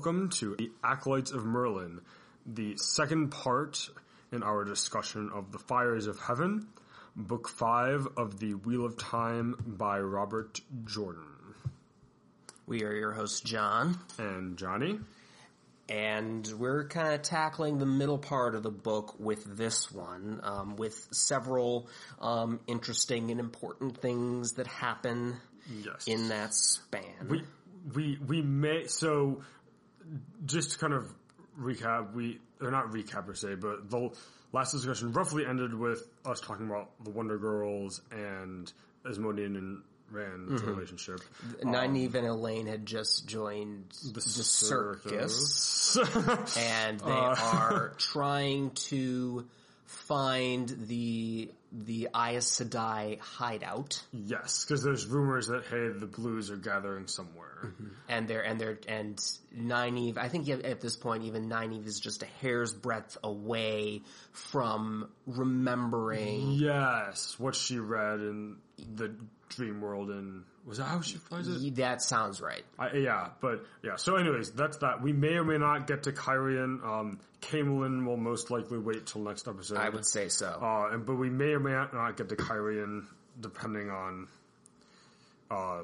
welcome to the Acolytes of Merlin, the second part in our discussion of the Fires of Heaven, Book 5 of the Wheel of Time by Robert Jordan. We are your hosts, John, And Johnny? and we're kind of tackling the middle part of the book with this one, um, with several um, interesting and important things that happen Yes. in that span. we we we may so just to kind of recap we or not recap per se but the last discussion roughly ended with us talking about the wonder girls and asmodean and rand's relationship. Nynaeve and Elayne had just joined the, circus, and they Uh. are trying to find the the Aes Sedai hideout. yes because there's rumors that hey the blues are gathering somewhere mm-hmm. and they're and they're and Nynaeve. I think at this point, even Nynaeve is just a hair's breadth away from remembering. yes what she read in the dream world and was that how she finds it That sounds right. I, yeah, but yeah. So, anyways, that's that. We may or may not get to Cairhien. Um, Caemlyn will most likely wait till next episode. I would say so. Uh, and, but we may or may not get to Cairhien depending on uh,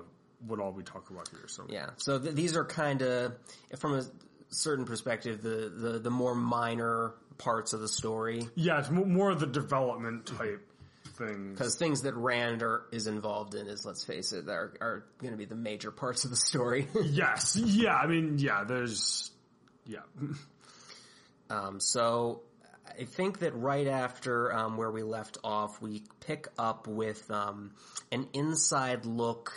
what all we talk about here. So yeah. So th- these are kind of, from a certain perspective, the, the the more minor parts of the story yeah, it's mo- more of the development type things. because things that Rand are, is involved in is, let's face it, are, are going to be the major parts of the story. Yes, yeah. I mean, yeah. There's yeah. Um, so I think that right after um, where we left off, we pick up with um, an inside look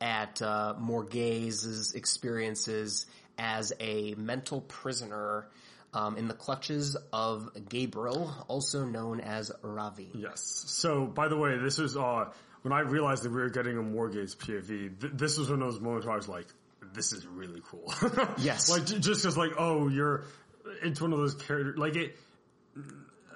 at uh, Morgase's experiences as a mental prisoner um, in the clutches of Gaebril, also known as Rahvin. Yes. So, by the way, this was uh, when I realized that we were getting a Morgase POV. Th- this was one of those moments where I was like, "This is really cool." Yes. like j- just because, like, oh, you're. It's one of those characters. Like it.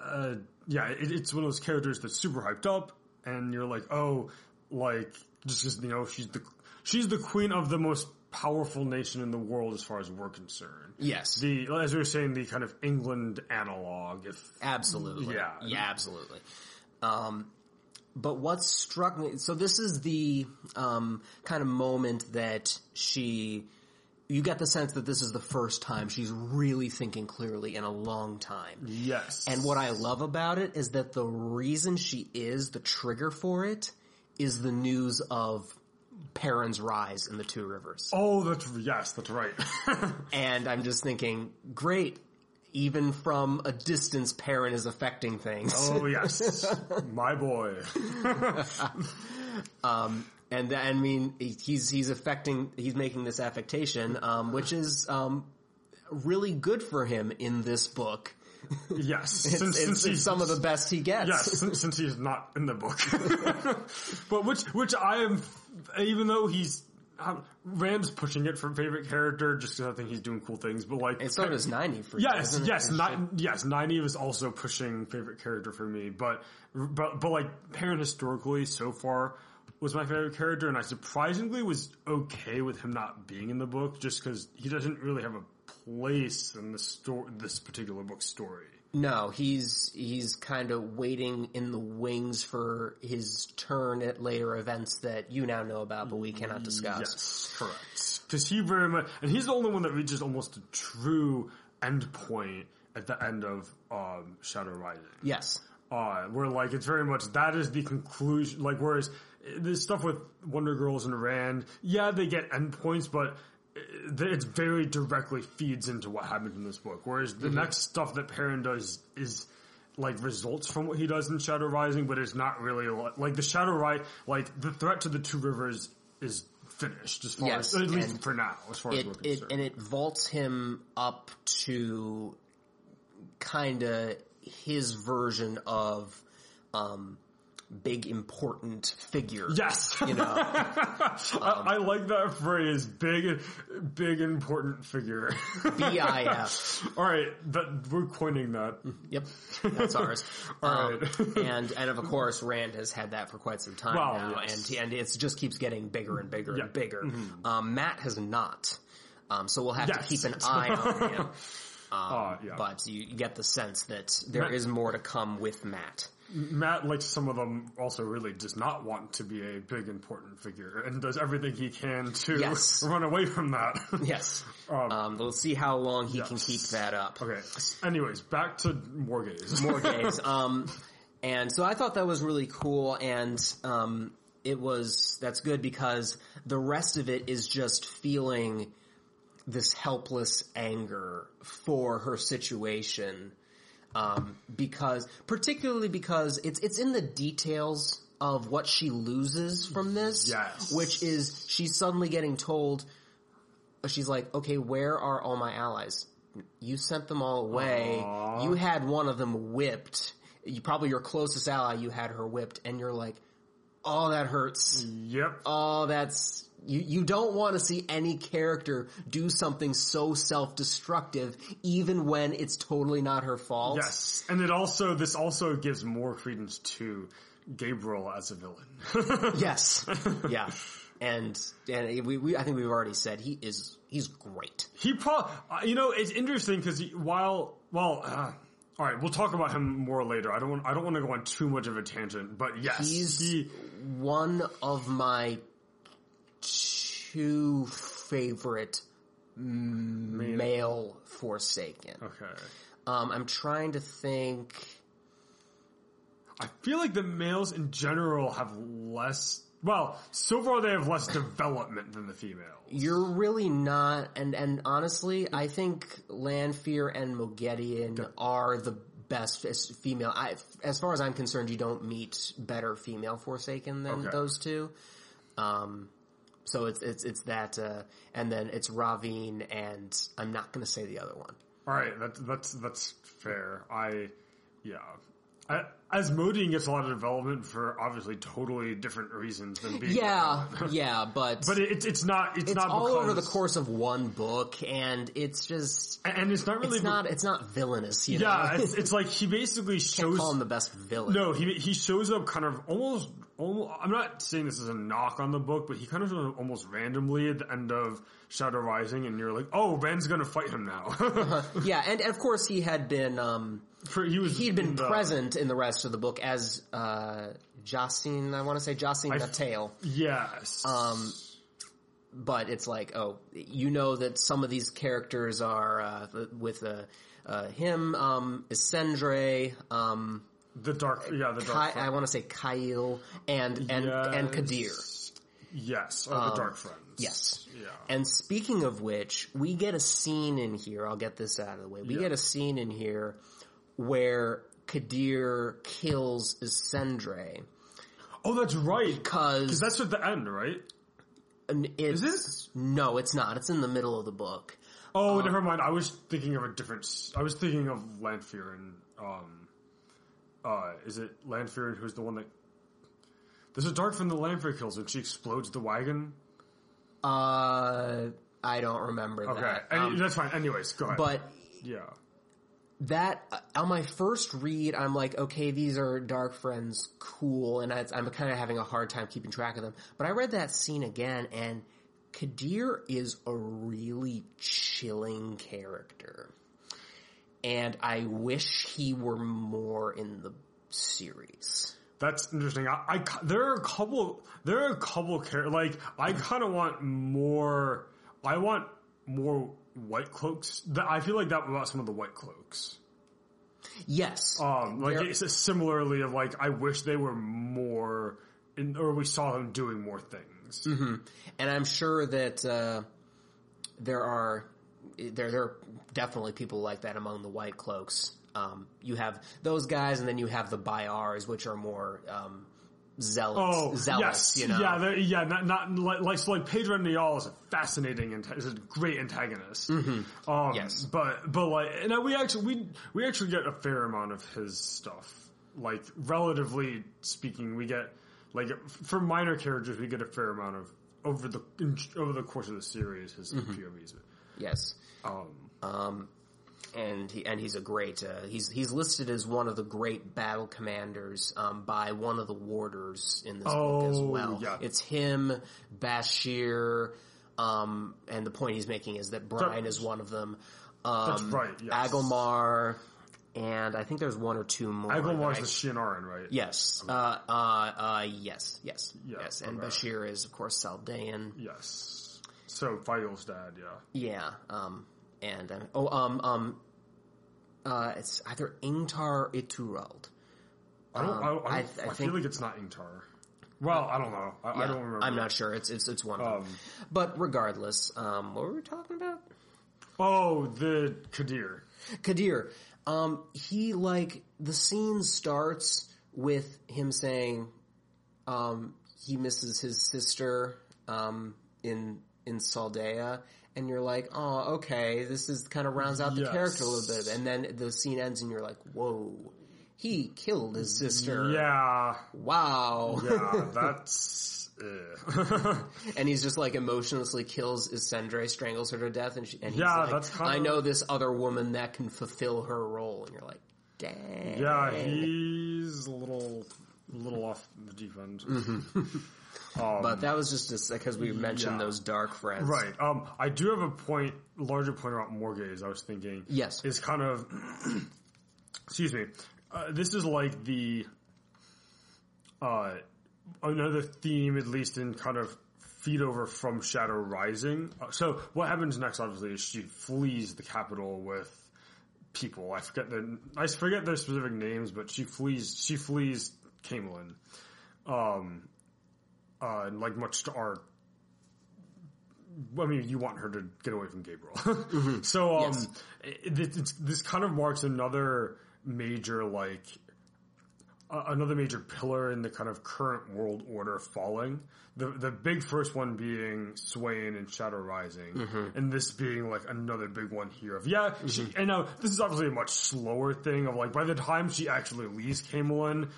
Uh, yeah, it, it's one of those characters that's super hyped up, and you're like, oh, like just because you know she's the she's the queen of the most powerful nation in the world as far as we're concerned. Yes, The as we were saying, the kind of England analog. If absolutely. Yeah. yeah, absolutely. Um, but what struck me, so this is the um, kind of moment that she, you get the sense that this is the first time she's really thinking clearly in a long time. yes, And what I love about it is that the reason she is the trigger for it is the news of Perrin's rise in the Two Rivers. Oh, that's yes, that's right. And I'm just thinking, great. Even from a distance, Perrin is affecting things. oh yes, my boy. Um, and I mean, he's he's affecting, he's making this affectation, um, which is um, really good for him in this book. Yes, It's, since, it's- since it's he's some of the best he gets. yes, since, since he's not in the book. but which which I am, even though he's. Um, Rand's pushing it for favorite character just because I think he's doing cool things, but like And so does 90 for you, Yes, isn't yes, Ni- yes. Nynaeve is also pushing favorite character for me, but but but like Perrin historically so far was my favorite character, and I surprisingly was okay with him not being in the book just because he doesn't really have a place in the story, this particular book story. No, he's he's kind of waiting in the wings for his turn at later events that you now know about, but we cannot discuss. Yes, correct. Because he very much, and he's the only one that reaches almost a true end point at the end of um, Shadow Rising. Yes. uh, where like it's very much that is the conclusion. Like whereas this stuff with Wonder Girls and Rand, yeah, they get endpoints, but it very directly feeds into what happens in this book. Whereas the next stuff that Perrin does is like results from what he does in Shadow Rising, but it's not really li- like the Shadow Rise. Like the threat to the Two Rivers is finished as far Yes, as at least for now, as far as It, we're it and it vaults him up to kind of his version of um, big important figure. Yes, You know, I, I like that phrase. Big, big important figure. BIF. All right, that we're coining that. Yep, that's ours. All Um, right. and and of course, Rand has had that for quite some time now, yes. and and it just keeps getting bigger and bigger Yeah. and bigger. Mm-hmm. Um, Mat has not. Um, so we'll have Yes. to keep an eye on him. Uh, yeah. But you get the sense that there is Mat- more to come with Mat. Mat, like some of them, also really does not want to be a big important figure and does everything he can to Yes. run away from that. Yes. Um, Um, we'll see how long he can keep that up. okay. Anyways, back to more gays. Um, and so I thought that was really cool, and um, it was that's good because the rest of it is just feeling this helpless anger for her situation, um, because particularly because it's it's in the details of what she loses from this, Yes. which is she's suddenly getting told she's like, okay, where are all my allies? You sent them all away. Aw. You had one of them whipped. You probably your closest ally. You had her whipped, and you're like, oh, that hurts. yep. Oh, that's you. You don't want to see any character do something so self-destructive, even when it's totally not her fault. Yes, and it also this also gives more credence to Gaebril as a villain. Yes. yeah. And and we, we I think we've already said he is he's great. he probably, you know, it's interesting because while, well, uh, all right, we'll talk about him more later. I don't want, I don't want to go on too much of a tangent, but yes, He's he, one of my two favorite male Forsaken. okay. Um, I'm trying to think. I feel like the males in general have less. Well, so far they have less development than the females. You're really not, and and honestly, I think Lanfear and Moghedien are the best as female. I, as far as I'm concerned, you don't meet better female Forsaken than Okay. those two. Um, so it's it's it's that, uh, and then it's Rahvin, and I'm not going to say the other one. All right, that's that's that's fair. I, yeah, I, Asmodean gets a lot of development for obviously totally different reasons than being. Yeah, yeah, but but it, it's it's not it's, it's not all over the course of one book, and it's just and it's not really it's not it's not villainous. You yeah, know? it's, it's like he basically Can't shows call him the best villain. no he he shows up kind of almost almost. I'm not saying this is a knock on the book, but he kind of almost randomly at the end of Shadow Rising, and you're like, oh, Ben's gonna fight him now. Yeah, and of course he had been um, For, he was he had been in the- present in the rest of the book as uh. I want to say Jasin Natael. Yes. Um, but it's like oh, you know that some of these characters are uh, with uh, uh, him, um, Isendre, um, the dark. Yeah, the dark. I want to say Kyle, and and and Kadere. Yes, oh, the Dark Friends. yes. Yeah. And speaking of which, we get a scene in here. I'll get this out of the way. We Yeah. get a scene in here where Kadere kills Isendre oh, that's right. because that's at the end, right? it's it? no, it's not. It's in the middle of the book. Oh, never mind. I was thinking of a different. I was thinking of Lanfear and um, uh, is it Lanfear who's the one that? There's a dark friend that Lanfear kills and she explodes the wagon. Uh, I don't remember Okay, that. Um, that's fine. Anyways, go ahead. but yeah, that on my first read, I'm like, okay, these are dark friends, cool, and I, I'm kind of having a hard time keeping track of them. But I read that scene again, and Kadere is a really chilling character, and I wish he were more in the series. that's interesting. I, I there are a couple. There are a couple char- like I kind of want more. I want more white cloaks. That I feel like that about some of the white cloaks. Yes, Um, like it's a similarly of like I wish they were more, in, or we saw them doing more things. and I'm sure that uh, there are there there are definitely people like that among the white cloaks. Um, you have those guys, and then you have the Bayars, which are more um, zealots. Oh, zealous, yes, you know. yeah, yeah, not not like like, so like Pedron Niall is a fascinating and is a great antagonist. Um, Yes. but but like, and we actually we we actually get a fair amount of his stuff. Like relatively speaking, we get like for minor characters, we get a fair amount of over the over the course of the series his POVs. Yes. Um, Um, and he and he's a great. Uh, he's he's listed as one of the great battle commanders um, by one of the warders in this book as Oh, well. yeah. It's him, Bashere, Um, and the point he's making is that Bryne is one of them. Um, That's right, yes. Agelmar, and I think there's one or two more. That I- the Shienaran, right? Yes. Uh, uh, uh, yes, yes, Yeah, yes. And okay. Bashere is, of course, Saldaean. Yes. So Faigal's dad, yeah. Yeah. Um, and, uh, oh, um, um, uh, it's either Ingtar or Ituralde. I don't. I, I, Um, I I, I feel think- like it's not Ingtar. Well, I don't know. I, Yeah, don't remember. I'm not sure. It's, it's, it's one of them. Um, But regardless, um, what were we talking about? Oh, the Kadere. Kadere, um, he like the scene starts with him saying, um, he misses his sister, um, in in Saldaea, and you're like, oh, okay, this is kind of rounds out the Yes. character a little bit, and then the scene ends, and you're like, whoa, he killed his sister. Yeah. Wow. Yeah. That's. eh. and he's just like emotionlessly kills Isendre, strangles her to death, and, she, and he's Yeah, like, that's kinda- I know this other woman that can fulfill her role, and you're like, dang. yeah, he's a little, a little off the deep end. But that was just because we mentioned Yeah. those dark friends. Right. Um, I do have a point, larger point about Morgase. I was thinking. Yes. Is kind of. excuse me. Uh, this is like the. Uh, another theme, at least in kind of feed over from Shadow Rising. Uh, so what happens next? Obviously, is she flees the capital with people. I forget the I forget their specific names, but she flees. She flees Caemlyn. Um, uh, and like much to our I mean, you want her to get away from Gaebril. so, um, Yes. it, it's, this kind of marks another major, like, uh, another major pillar in the kind of current world order falling. The the big first one being Siuan and Shadow Rising, and this being like another big one here. Of yeah, she, and now this is obviously a much slower thing. Of like by the time she actually leaves Caemlyn,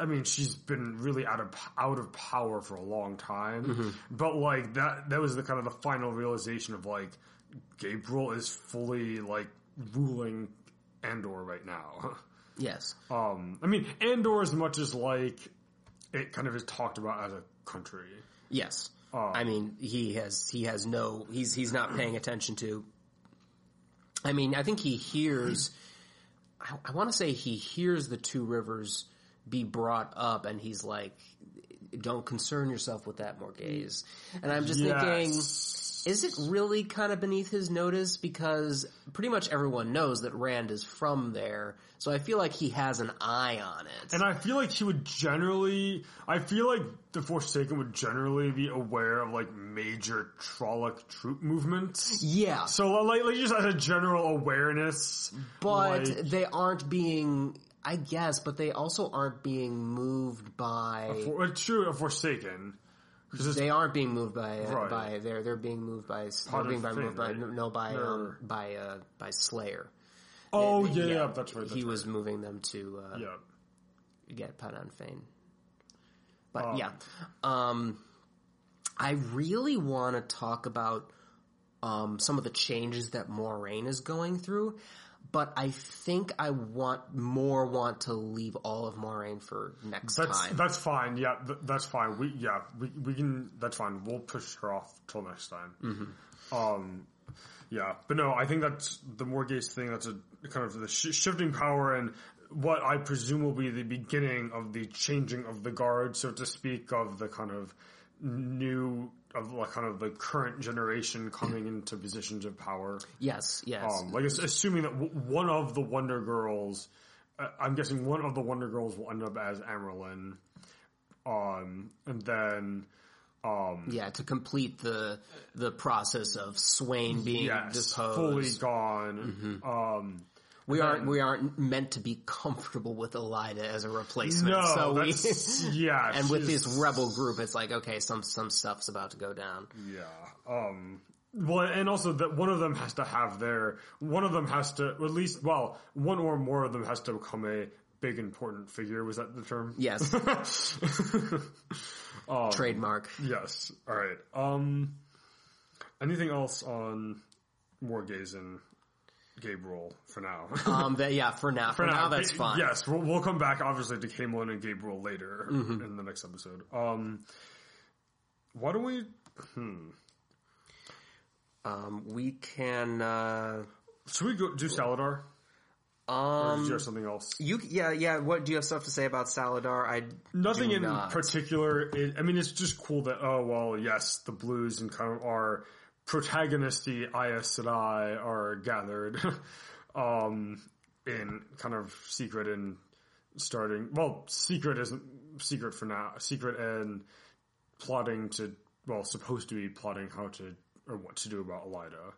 I mean she's been really out of out of power for a long time. But like that that was the kind of the final realization of like Gaebril is fully like ruling Andor right now. Yes. Um, I mean, Andor as much as like it kind of is talked about as a country. Yes. Oh. I mean, he has he has no he's he's not paying attention to. I mean, I think he hears. I, I want to say he hears the two rivers be brought up, and he's like, "Don't concern yourself with that, Morgase." And I'm just thinking, is it really kind of beneath his notice? Because pretty much everyone knows that Rand is from there, so I feel like he has an eye on it. And I feel like he would generally, I feel like the Forsaken would generally be aware of like major Trolloc troop movements. yeah, So like, like just as a general awareness, but like, they aren't being i guess but they also aren't being moved by for, it's true, a Forsaken. they aren't being moved by Right. by they're they're being moved by they're being by, moved by right? no by They're- um, by uh, by slayer oh yeah, yeah, that's right. That's he right. was moving them to uh, yeah. get Padan Fain. But Um, yeah, um, I really want to talk about um, some of the changes that Moiraine is going through, but I think I want more want to leave all of Moiraine for next That's time. that's fine. Yeah, th- that's fine. We yeah we we can. That's fine. We'll push her off till next time. Mm-hmm. Um, yeah, but no, I think that's the Morgase thing. That's a kind of the sh- shifting power and what I presume will be the beginning of the changing of the guard, so to speak, of the kind of new of like kind of the current generation coming into positions of power. yes, yes. Um, like assuming that w- one of the Wonder Girls, uh, I'm guessing one of the Wonder Girls will end up as Amyrlin, um, and then um, yeah, to complete the the process of Siuan being yes, disposed. fully gone. Um, we aren't we aren't meant to be comfortable with Elaida as a replacement. no, so we yeah, and with this rebel group, it's like okay, some some stuff's about to go down. yeah. Um, well, and also that one of them has to have their one of them has to at least well one or more of them has to become a big important figure. Was that the term? Yes, Um, trademark. Yes. All right. Um, anything else on Morgase and Gaebril for now? Um, that, yeah, for now, for, now, that's fine. Yes, we'll, we'll come back obviously to Caemlyn and Gaebril later Mm-hmm. in the next episode. Um, why don't we? Hmm. Um, we can. Uh, Should we go do Salidar? Or did you have something else? you yeah yeah. What do you have stuff to say about Salidar? I Nothing in not. particular. It, I mean, it's just cool that oh well, yes, the blues and kind of our protagonisty Sedai are gathered um, in kind of secret and starting. Well, secret isn't secret for now. Secret and plotting to well, supposed to be plotting how to or what to do about Elaida.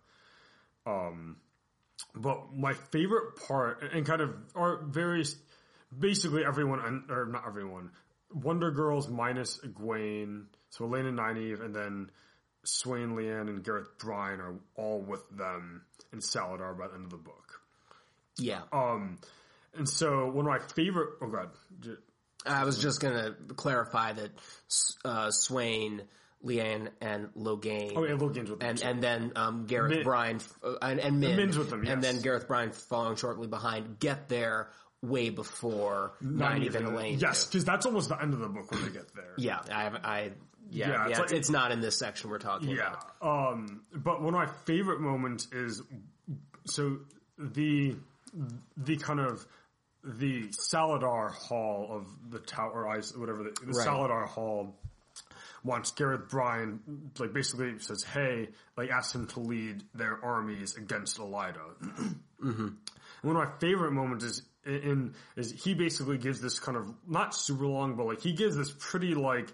Um, but my favorite part, and kind of are various, basically everyone, or not everyone, Wonder Girls minus Egwene, so Elayne Nynaeve, and then Siuan Leane and Gareth Bryne are all with them in Salidar by the end of the book. yeah. Um, and so one of my favorite, oh god, I was just gonna clarify that uh, Siuan, Leane, and Logain. oh yeah, Logain's with them. and and then um, Gareth Min- Bryne uh, and, and Min, Min's with them, yes. and then Gareth Bryne following shortly behind get there way before Nynaeve and Elayne. Yes, because that's almost the end of the book when they get there. yeah, I have I yeah Yeah, yeah, it's it's, like- it's not in this section we're talking Yeah. about. Um, but one of my favorite moments is so the the kind of the Salidar Hall of the tower, ice, whatever the, the Right. Salidar Hall wants Gareth Bryne, like basically says, "Hey," like asks him to lead their armies against Elaida. Mm-hmm. One of my favorite moments is in is he basically gives this kind of not super long, but like he gives this pretty like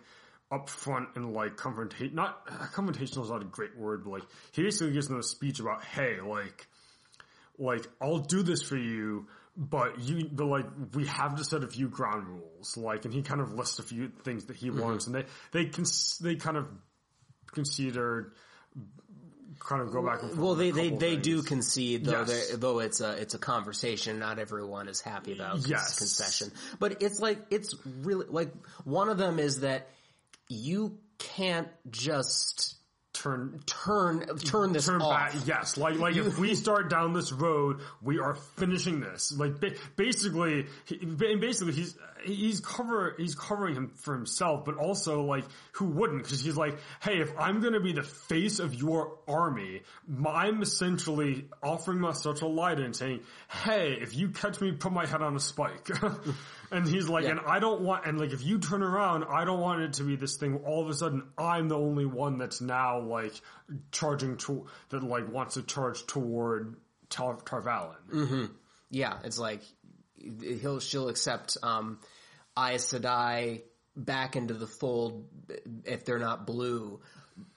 upfront and like confrontation. Not uh, confrontational is not a great word, but like he basically gives them a speech about, hey, like, like I'll do this for you, but you, but like we have to set a few ground rules, like, and he kind of lists a few things that he Mm-hmm. wants, and they they cons- they kind of consider kind of go back and forth. Well, they they, they do concede though. Yes. they- Though it's a it's a conversation. Not everyone is happy about this Yes. concession. But it's like it's really like one of them is that you can't just turn turn turn this turn off. back. Yes, like like if we start down this road, we are finishing this. Like ba- basically, he, ba- basically he's he's cover he's covering him for himself, but also like who wouldn't? Because he's like, hey, if I'm going to be the face of your army, I'm essentially offering myself to light and saying, hey, if you catch me, put my head on a spike. and he's like, and I don't want, and like if you turn around, I don't want it to be this thing. Where all of a sudden, I'm the only one that's now like charging to that like wants to charge toward Tar- Tarvalin. Yeah, it's like he'll she'll accept um, Aes Sedai back into the fold if they're not blue.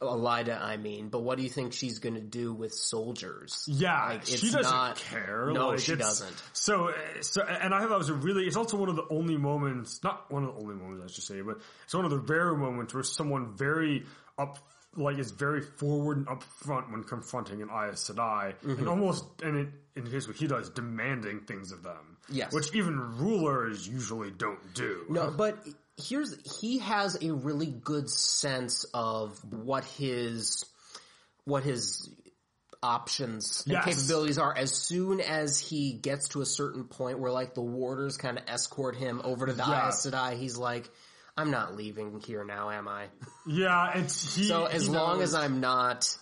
Elaida, I mean, but what do you think she's going to do with soldiers? Yeah, Like, she doesn't not- care. No, like, she doesn't. So, so, and I thought that was a really. It's also one of the only moments, not one of the only moments I should say, but it's one of the rare moments where someone very up, like is very forward and upfront when confronting an Aes Sedai, Mm-hmm. and almost, and it, in his what he does, demanding things of them. Yes. which even rulers usually don't do. No, but here's he has a really good sense of what his what his options and Yes. capabilities are as soon as he gets to a certain point where like the warders kind of escort him over to the Yeah. Aes Sedai, he's like I'm not leaving here now, am I? Yeah, it's he. So as long knows- as I'm not,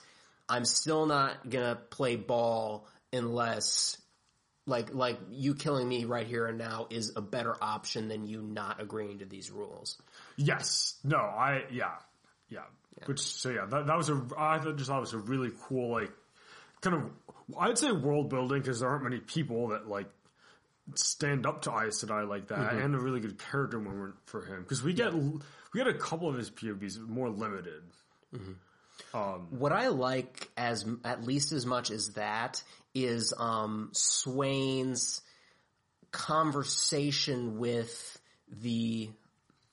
I'm still not gonna play ball unless, like, like you killing me right here and now is a better option than you not agreeing to these rules. Yes. No, I, yeah. Yeah. Which, so yeah, that, that was a, I just thought it was a really cool, like, kind of, I'd say world building because there aren't many people that, like, stand up to Aes Sedai like that Mm-hmm. and a really good character moment for him. Because we get, we get a couple of his POVs more limited. What I like as at least as much as that is um, Siuan's conversation with the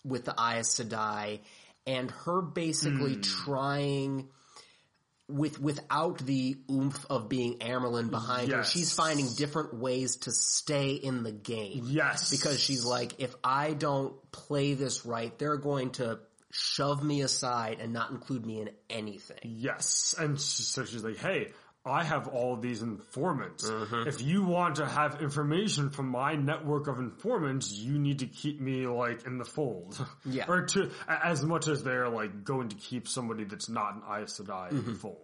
with the Aes Sedai and her basically trying with without the oomph of being Amyrlin behind her. She's finding different ways to stay in the game. Yes. Because she's like, if I don't play this right, they're going to shove me aside and not include me in anything. Yes. And so she's like, hey, I have all of these informants. Mm-hmm. If you want to have information from my network of informants, you need to keep me like in the fold. Yeah. or to, as much as they're like going to keep somebody that's not an Aes Sedai in Mm-hmm. the fold.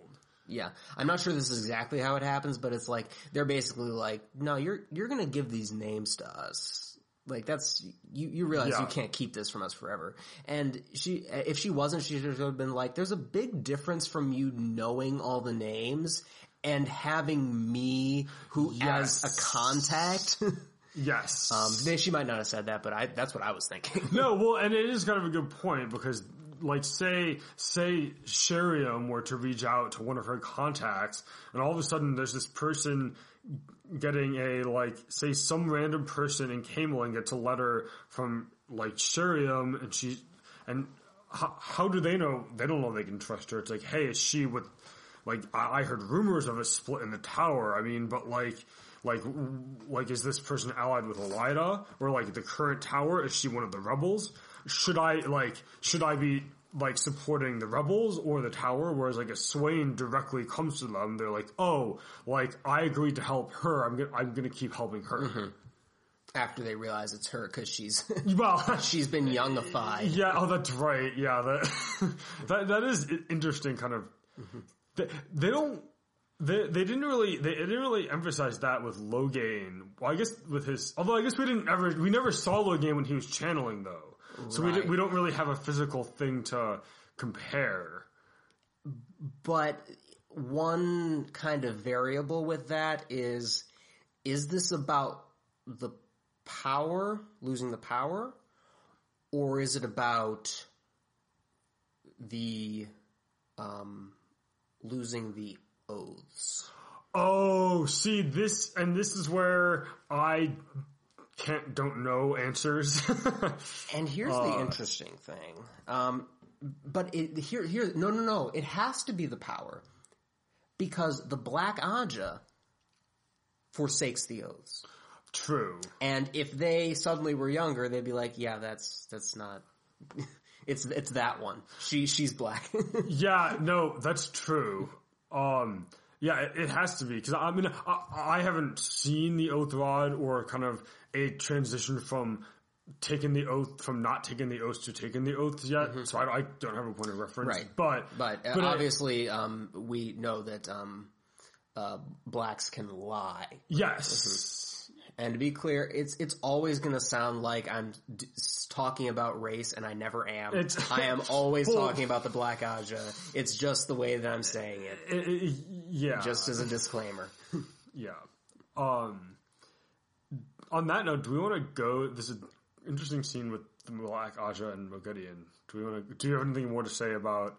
Yeah, I'm not sure this is exactly how it happens, but it's like they're basically like, no, you're you're gonna give these names to us. Like that's you. You realize Yeah. you can't keep this from us forever. And she, if she wasn't, she should have been like, there's a big difference from you knowing all the names and having me who Yes. as a contact. Yes. um, she might not have said that, but I that's what I was thinking. No, well, and it is kind of a good point because, like, say, say Sheriam were to reach out to one of her contacts, and all of a sudden there's this person getting a, like, say some random person in Caemlyn gets a letter from, like, Sheriam, and she, and how, how do they know? They don't know they can trust her. It's like, hey, is she with, like, I, I heard rumors of a split in the tower. I mean, but like, like, like, is this person allied with Elaida or like the current tower? Is she one of the rebels? Should I like, should I be like supporting the rebels or the tower? Whereas like if Siuan directly comes to them, they're like, oh, like I agreed to help her. I'm gonna, I'm gonna keep helping her. Mm-hmm. After they realize it's her because she's Well, she's been youngified. Yeah, oh, that's right. Yeah, that that that is interesting. Kind of, mm-hmm. they, they don't. They, they didn't really they didn't really emphasize that with Logain. Well, I guess with his although I guess we didn't ever we never saw Logain when he was channeling though, so we Right. did, we don't really have a physical thing to compare. But one kind of variable with that is is this about the power, losing the power, or is it about the um, losing the oaths? Oh, see this and this is where I can't don't know answers. And here's the interesting thing. Um, but it, here, here, no, no, no. It has to be the power because the Black Ajah forsakes the oaths. True. And if they suddenly were younger, they'd be like, "Yeah, that's that's not. it's it's that one. She she's black." Yeah, no, that's true. Um, yeah, it, it has to be because I mean I, I haven't seen the oath rod or kind of a transition from taking the oath from not taking the oath to taking the oath yet, so I, I don't have a point of reference. Right. but but uh, But I- obviously, um, we know that um, uh, blacks can lie. yes, And to be clear, it's it's always going to sound like I'm d- talking about race, and I never am. It's- I am always Well- talking about the Black Ajah. It's just the way that I'm saying it, It- it- yeah, just as a disclaimer. yeah. Um, on that note, do we want to go? This is an interesting scene with the Black Ajah and Moghedien. Do we want to? Do you have anything more to say about?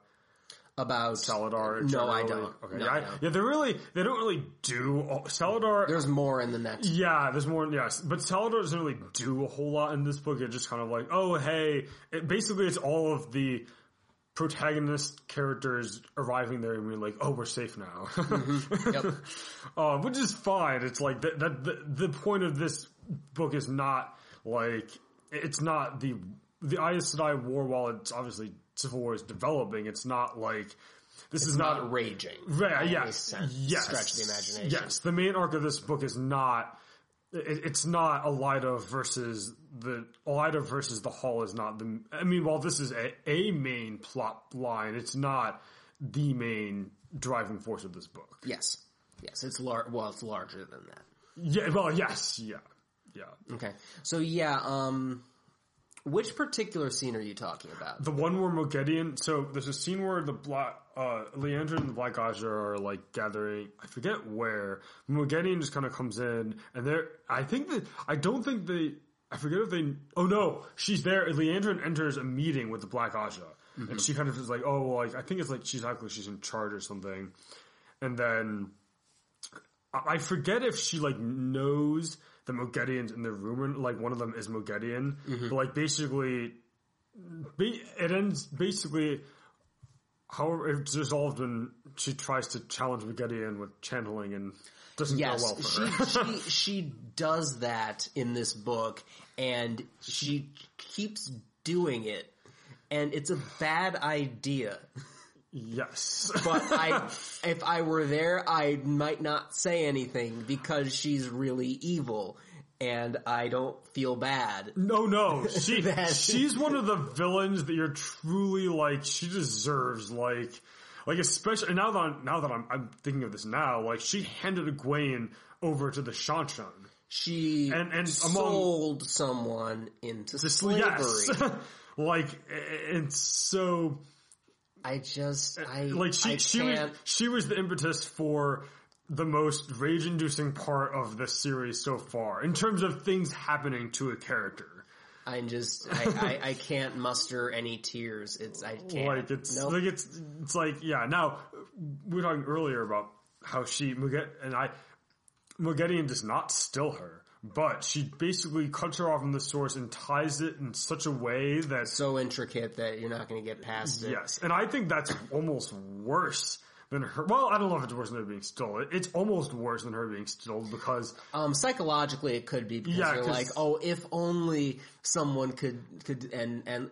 About Salidar. No, I don't. Okay, No, yeah, I don't. yeah, they're really they don't really do all- Salidar. There's more in the next. yeah, there's more. Yes, but Salidar doesn't really do a whole lot in this book. It's just kind of like, oh hey, it, basically it's all of the protagonist characters arriving there and being like, oh, we're safe now, Yep. uh, which is fine. It's like that. that the, the point of this book is not like it's not the the Aes Sedai war. While it's obviously civil war is developing, it's not like this is not Not raging. Right, yes, sense- yes, Stretch the imagination. Yes, the main arc of this book is not. It, it's not Elaida versus the Elaida versus the Hall is not the. I mean, while this is a, a main plot line, it's not the main driving force of this book. Yes. Yes. It's lar- Well, it's larger than that. Yeah. Well, yes. Yeah. Yeah. Okay. So yeah, um, which particular scene are you talking about? The one where Moghedien, so there's a scene where the black, uh, Liandrin and the Black Ajah are like gathering, I forget where, Moghedien just kind of comes in, and they're, I think that, I don't think they, I forget if they, oh no, she's there, Liandrin enters a meeting with the Black Ajah, and she kind of is like, oh, well, like, I think it's like she's actually, she's in charge or something, and then, I forget if she like knows the Moghediens in the room, like one of them is Moghedien, mm-hmm. but like basically Ba- it ends basically however it's resolved when she tries to challenge Moghedien with channeling and doesn't Yes, go well for she, her. she she does that in this book, and she keeps doing it, and it's a bad idea. Yes. But I, if I were there, I might not say anything because she's really evil, and I don't feel bad. no, no. She That- she's one of the villains that you're truly like she deserves like like especially now that I'm, now that I'm, I'm thinking of this now, like she handed Egwene over to the Seanchan. She And- and among- sold someone into slavery. Yes, like and so I just, uh, I like she I she was can't. she was the impetus for the most rage inducing part of the series so far in terms of things happening to a character. I'm just, I, I, I can't muster any tears. It's, I can't. Like it's Nope. like it's it's like yeah. Now we were talking earlier about how she Muget and I Moghedien does not still her, but she basically cuts her off from the source and ties it in such a way that so intricate that you're not going to get past it. yes, and I think that's almost worse than her. Well, I don't know if it's worse than her being stolen. It's almost worse than her being stolen because Um, psychologically, it could be because Yeah, 'cause- like, oh, if only someone could could and and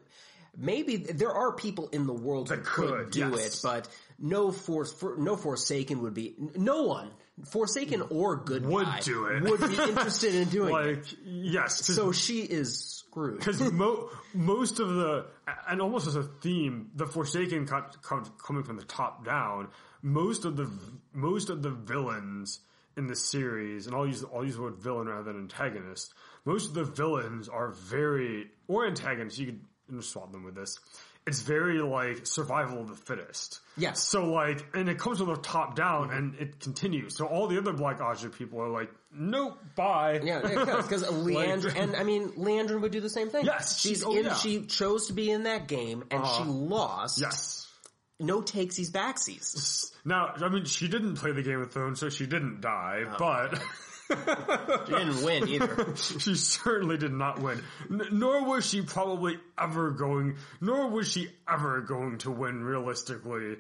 maybe there are people in the world who That could, could, do yes. it, but no force for, no Forsaken would be no one Forsaken mm. or good Would guy do it. would be interested in doing it. like yes, 'cause- So she is screwed. because mo- most of the and almost as a theme, the Forsaken co- co- coming from the top down. Most of the most of the villains in the series, and I'll use I'll use the word villain rather than antagonist. Most of the villains are very or antagonists. You could swap them with this. It's very like survival of the fittest. Yes. So like, and it comes from the top down, and it continues. So all the other Black Ajah people are like, nope, bye. Yeah, because Liandrin, and I mean, Liandrin would do the same thing. Yes, she's oh, in. yeah. She chose to be in that game, and she uh-huh. lost. Yes. no takesies backsies. Now, I mean, she didn't play the Game of Thrones, so she didn't die, but She didn't win either. she certainly did not win. N- nor was she probably ever going, nor was she ever going to win realistically.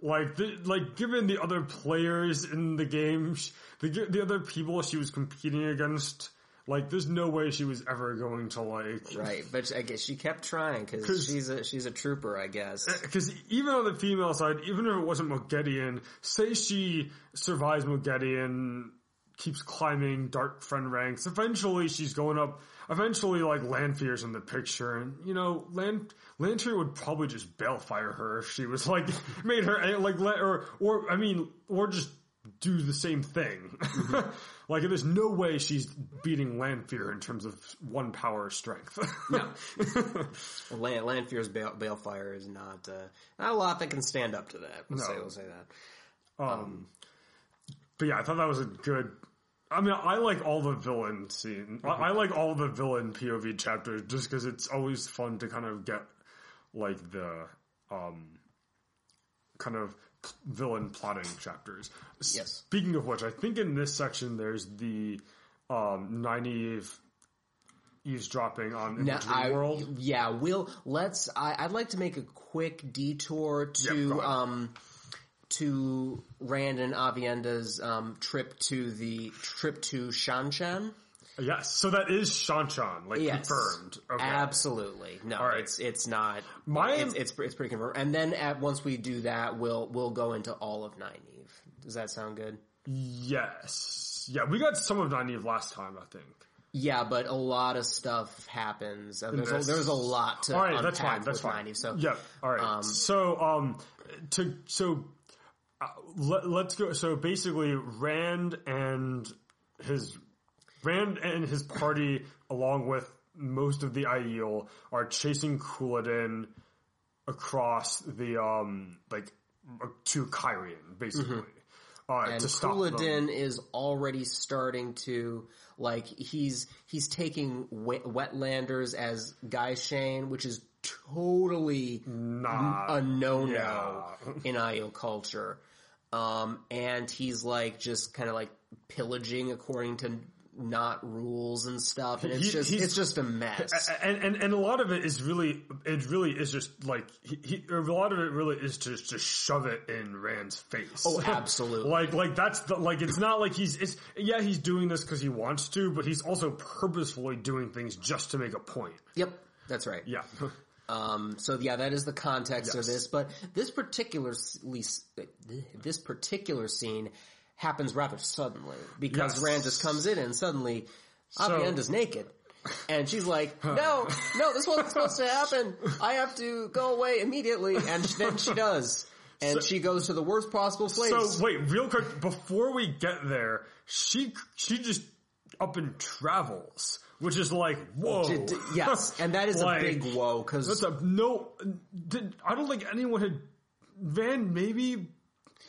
Like, the, like, given the other players in the game, the, the other people she was competing against, like, there's no way she was ever going to, like, Right, but I guess she kept trying because she's a she's a trooper, I guess. Eh, because even on the female side, even if it wasn't Moghedien, say she survives Moghedien, keeps climbing Dark Friend ranks, eventually she's going up, eventually like Lanfear's in the picture, and you know, Lan, Lanfear would probably just balefire her if she was like, made her, like, let, or, or, I mean, or just do the same thing. like, there's no way she's beating Lanfear in terms of one power strength. No. Land, Lanfear's bail, balefire is not uh, not a lot that can stand up to that. We'll say No. we'll say that. Um, but yeah, I thought that was a good. I mean, I like all the villain scene. I, I like all the villain POV chapters just because it's always fun to kind of get like the um kind of villain plotting chapters. Yes. Speaking of which, I think in this section there's the um Nynaeve eavesdropping on Now, I, World. yeah, we'll let's. I, I'd like to make a quick detour Yep, to ahead. um to Rand and Aviendha's um trip to the trip to Seanchan. Yes, so that is Seanchan, like Yes, confirmed. Okay. absolutely. No, right. it's it's not. My- it's, it's it's pretty confirmed. And then at once we do that, we'll we'll go into all of Nynaeve. Does that sound good? Yes. Yeah, we got some of Nynaeve last time, I think. Yeah, but a lot of stuff happens. Uh, There's a, there's a lot to All right, that's fine. That's with fine. Nynaeve. So yeah. All right. so um, to so uh, let, let's go. So basically, Rand and his Rand and his party, along with most of the Aiel, are chasing Couladin across the um like to Cairhien, basically. Uh, Mm-hmm. and stop them. Couladin is already starting to like he's he's taking wet, wetlanders as gai'shain, which is totally Nah. a no no Yeah. in Aiel culture. Um, and he's like just kind of like pillaging according to not rules and stuff, and it's He- just it's just a mess. and, and and a lot of it is really it really is just like he, he, a lot of it really is just to shove it in Rand's face. Oh, absolutely. like like that's the like it's not like he's it's yeah he's doing this because he wants to, but he's also purposefully doing things just to make a point. Yep, that's right. Yeah. Um, so yeah, that is the context of this. But this particular this particular scene happens rather suddenly because Yes. Rand just comes in and suddenly Aviendha's naked. And she's like, no, no, this wasn't supposed to happen. I have to go away immediately. And then she does. and she goes to the worst possible place. So wait, real quick, before we get there, she she just up and travels, which is like whoa. Yes, and that is Like, a big whoa That's because a no. Did, I don't think anyone had Van maybe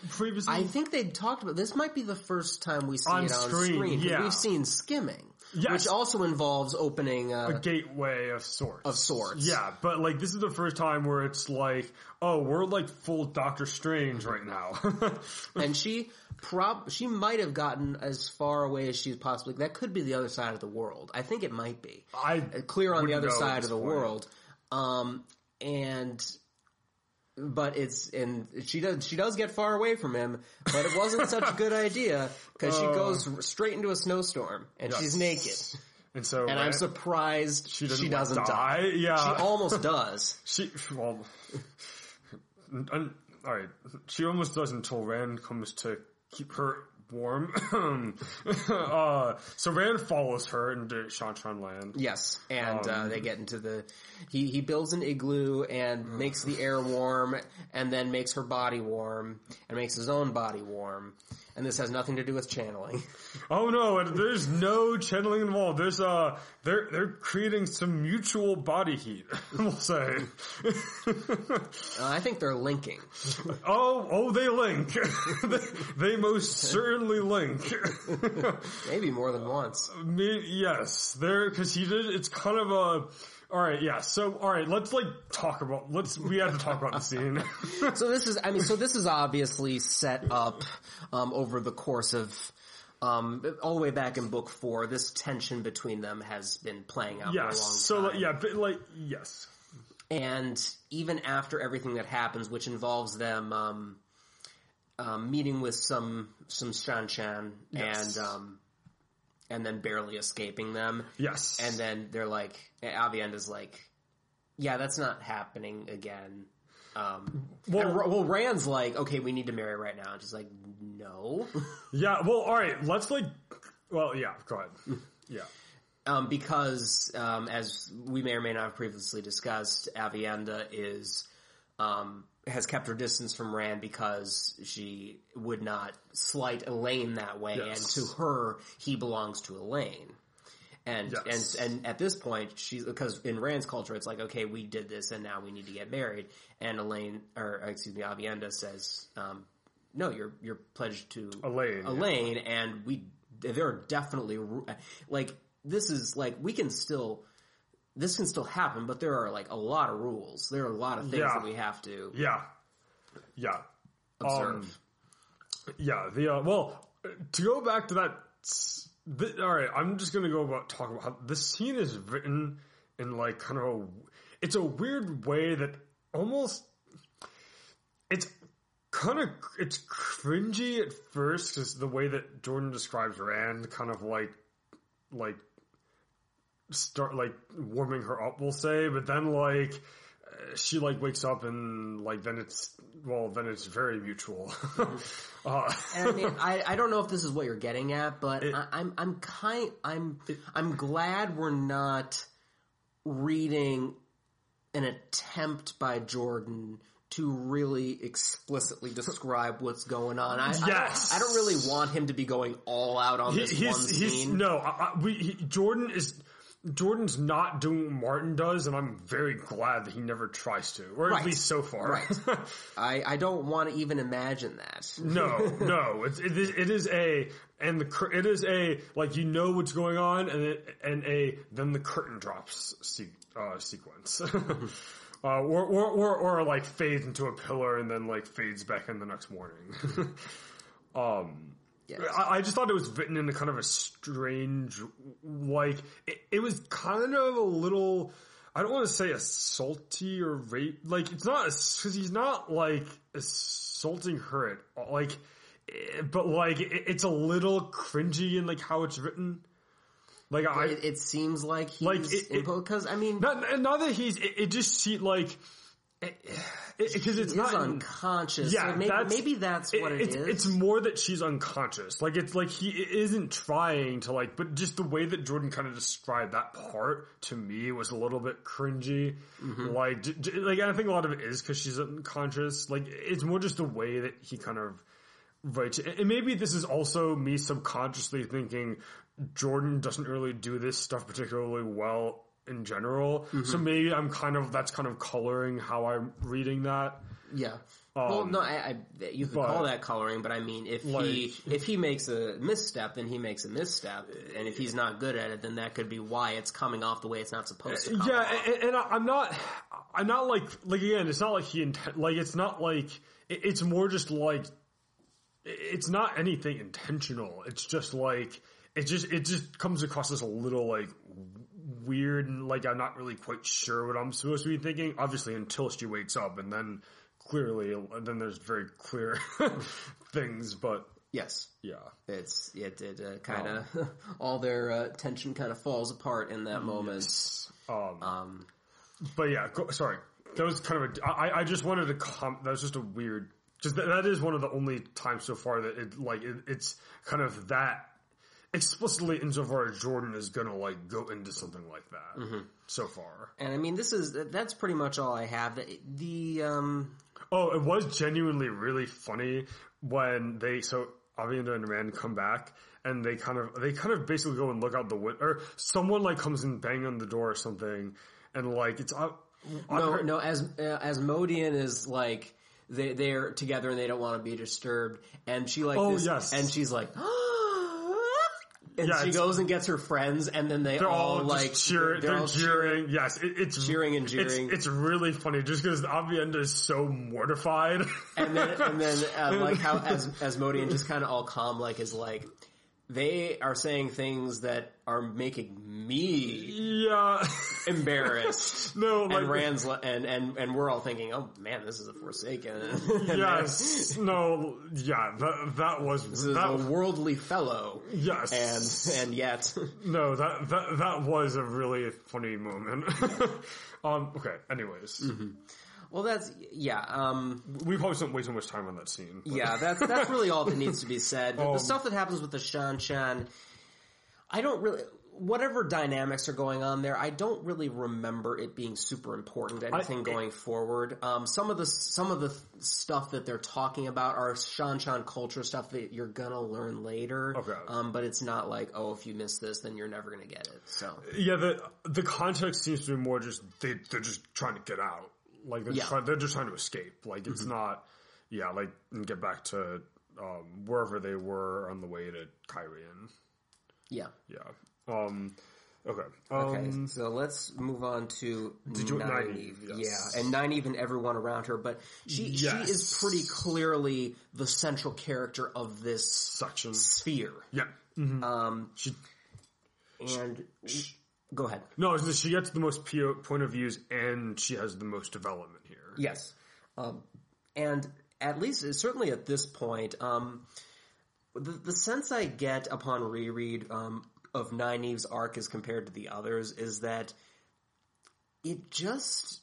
previously. I think they talked about this. Might be the first time we see On it on screen, screen. yeah. we've seen skimming, Yes. which also involves opening. Uh, a gateway of sorts. Of sorts. Yeah, but like this is the first time where it's like, oh, we're like full Doctor Strange right now. and she prob she might have gotten as far away as she possibly. That could be the other side of the world. I think it might be. I Uh, clear on the other side of the point. world. Um, and but it's and she does she does get far away from him, but it wasn't such a good idea because she goes straight into a snowstorm and she's Uh. Naked. And so, And I'm surprised she she doesn't, doesn't, die. die. Yeah, She almost does. She well, all right. She almost does until Rand comes to keep her warm. uh, so Rand follows her into Seanchan Land. Yes, and uh, Um, they get into the. He he builds an igloo and makes the air warm, and then makes her body warm, and makes his own body warm. And this has nothing to do with channeling. Oh no, there's no channeling involved. There's uh, they're they're creating some mutual body heat. We'll say. Uh, I think they're linking. oh, oh, they link. they, they most certainly link. Maybe more than once. Me, yes, there because he did. It's kind of a. All right, yeah. So, all right, let's like talk about. Let's. We have to talk about the scene. So this is, I mean, so this is obviously set up um, over the course of um, all the way back in book four. This tension between them has been playing out yes. for a long So, like, yeah, but like, yes. and even after everything that happens, which involves them um, um, meeting with some some Seanchan Yes. and um, and then barely escaping them, Yes. and then they're like, Aviendha's like, yeah, that's not happening again. Um, Well- well, well, Rand's like, okay, we need to marry right now, and she's like, no, yeah. Well, all right. Let's like. Well, yeah. Go ahead. Yeah. um, because um, as we may or may not have previously discussed, Aviendha is um, has kept her distance from Rand because she would not slight Elayne that way, Yes. and to her, he belongs to Elayne. And Yes. and and at this point, she's because in Rand's culture, it's like, okay, we did this, and now we need to get married. And Elayne, or excuse me, Aviendha says, um, no, you're you're pledged to Elayne, yeah. Elayne, and we there are definitely like this is like we can still this can still happen, but there are like a lot of rules. There are a lot of things Yeah. that we have to Yeah. Yeah. observe. Um, yeah. The uh, well, to go back to that. The, all right, I'm just gonna go about talk about how this scene is written in like kind of a. It's a weird way that almost. It's kind of it's cringy at first because the way that Jordan describes Rand, kind of like, like start like warming her up, we'll say, but then like she like wakes up and like then it's well then it's very mutual. uh, And I mean, I, I don't know if this is what you're getting at, but It- I, I'm I'm kind I'm I'm glad we're not reading an attempt by Jordan to really explicitly describe what's going on. I, I don't- Yes. I, don't, really want him to be going all out on he, this he's one he's scene. no I, I, we he, Jordan is. Jordan's not doing what Martin does, and I'm very glad that he never tries to, or Right. at least so far. Right. I, I don't want to even imagine that. No, no, it's, it is it is a and the cur- it is a like you know what's going on and it, and a then the curtain drops se- uh, sequence, uh, or, or or or like fades into a pillar and then like fades back in the next morning. um, Yes. I, I just thought it was written in a kind of a strange, like it, it was kind of a little. I don't want to say assaulty or rape. Like it's not because he's not like assaulting her at all. Like, eh, but like it, it's a little cringy in like how it's written. Like I, It, it seems like he's Like, because I mean, not not that he's. It, it just see like because it's not unconscious. Yeah, maybe, that's- maybe that's what it it's, is. It's more that she's unconscious. Like it's like he isn't trying to like, but just the way that Jordan kind of described that part to me was a little bit cringy. Mm-hmm. Like, like I think a lot of it is because she's unconscious. Like it's more just the way that he kind of writes. it. And maybe this is also me subconsciously thinking Jordan doesn't really do this stuff particularly well in general. Mm-hmm. So maybe I'm kind of that's kind of coloring how I'm reading that. Yeah. well, no, I, I you could Um, but- call that coloring, but I mean, if he if he makes a misstep, then he makes a misstep, and if he's not good at it, then that could be why it's coming off the way it's not supposed to. Come Yeah, and, and I'm not, I'm not like, like again, it's not like he, inten- like it's not like, it- it's more just like, it's not anything intentional. It's just like, it just, it just comes across as a little like weird and like I'm not really quite sure what I'm supposed to be thinking. Obviously, until she wakes up, and then clearly, and then there's very clear things. But yes, yeah, it's it it uh, kind of all their uh, tension kind of falls apart in that moment. um, Um, But yeah, go, sorry. That was kind of a. I, I just wanted to com That was just a weird. Just that, that is one of the only times so far that it like it, it's kind of that explicitly insofar as Jordan is gonna like go into something like that so far. and I mean, this is that's pretty much all I have. The, the um, Oh, it was genuinely really funny when they so Aviendha and Rand come back and they kind of they kind of basically go and look out the window or someone like comes and bang on the door or something and like it's uh, no, no, as uh, Asmodean is like they they're together and they don't want to be disturbed, and she like Oh, this, yes. and she's like. And Yeah, she goes and gets her friends, and then they They're all, all, like just cheering. They're, all cheering. Yes, it, it's cheering and It's, jeering. it's really funny just because Aviendha is so mortified. and then and then uh, like how as Asmodean just kind of all calm, like is like they are saying things that are making me yeah, embarrassed. no, like and Rand's and and and we're all thinking, oh man, this is a Forsaken. Yes, no, yeah, that that was This is that a worldly fellow, yes, and and yet, no, that that that was a really funny moment. um, okay. Anyways, Mm-hmm. Well, that's yeah, um, we probably spent way too much time on that scene. but- yeah. That's that's really all that needs to be said. The, Um, the stuff that happens with the Seanchan, I don't really. Whatever dynamics are going on there, I don't really remember it being super important to anything I- going forward. Um, some of the some of the stuff that they're talking about are Seanchan culture stuff that you're gonna learn later. Okay. Um, but it's not like, oh, if you miss this, then you're never gonna get it. So Yeah, the the context seems to be more just they they're just trying to get out. Like they're Yeah. trying they're just trying to escape. Like it's not yeah, like and get back to um, wherever they were on the way to Cairhien. yeah. Yeah. Um okay. Okay, Um so let's move on to Did you- Nynaeve. Nynaeve, yes. Yeah, and Nynaeve and everyone around her, but she Yes. she is pretty clearly the central character of this section. sphere. Yeah. Mhm. Um, She and go ahead. no, she gets the most po- point of views and she has the most development here. Yes, um, and at least certainly at this point, um, the, the sense I get upon reread um, of Nynaeve's arc as compared to the others is that it just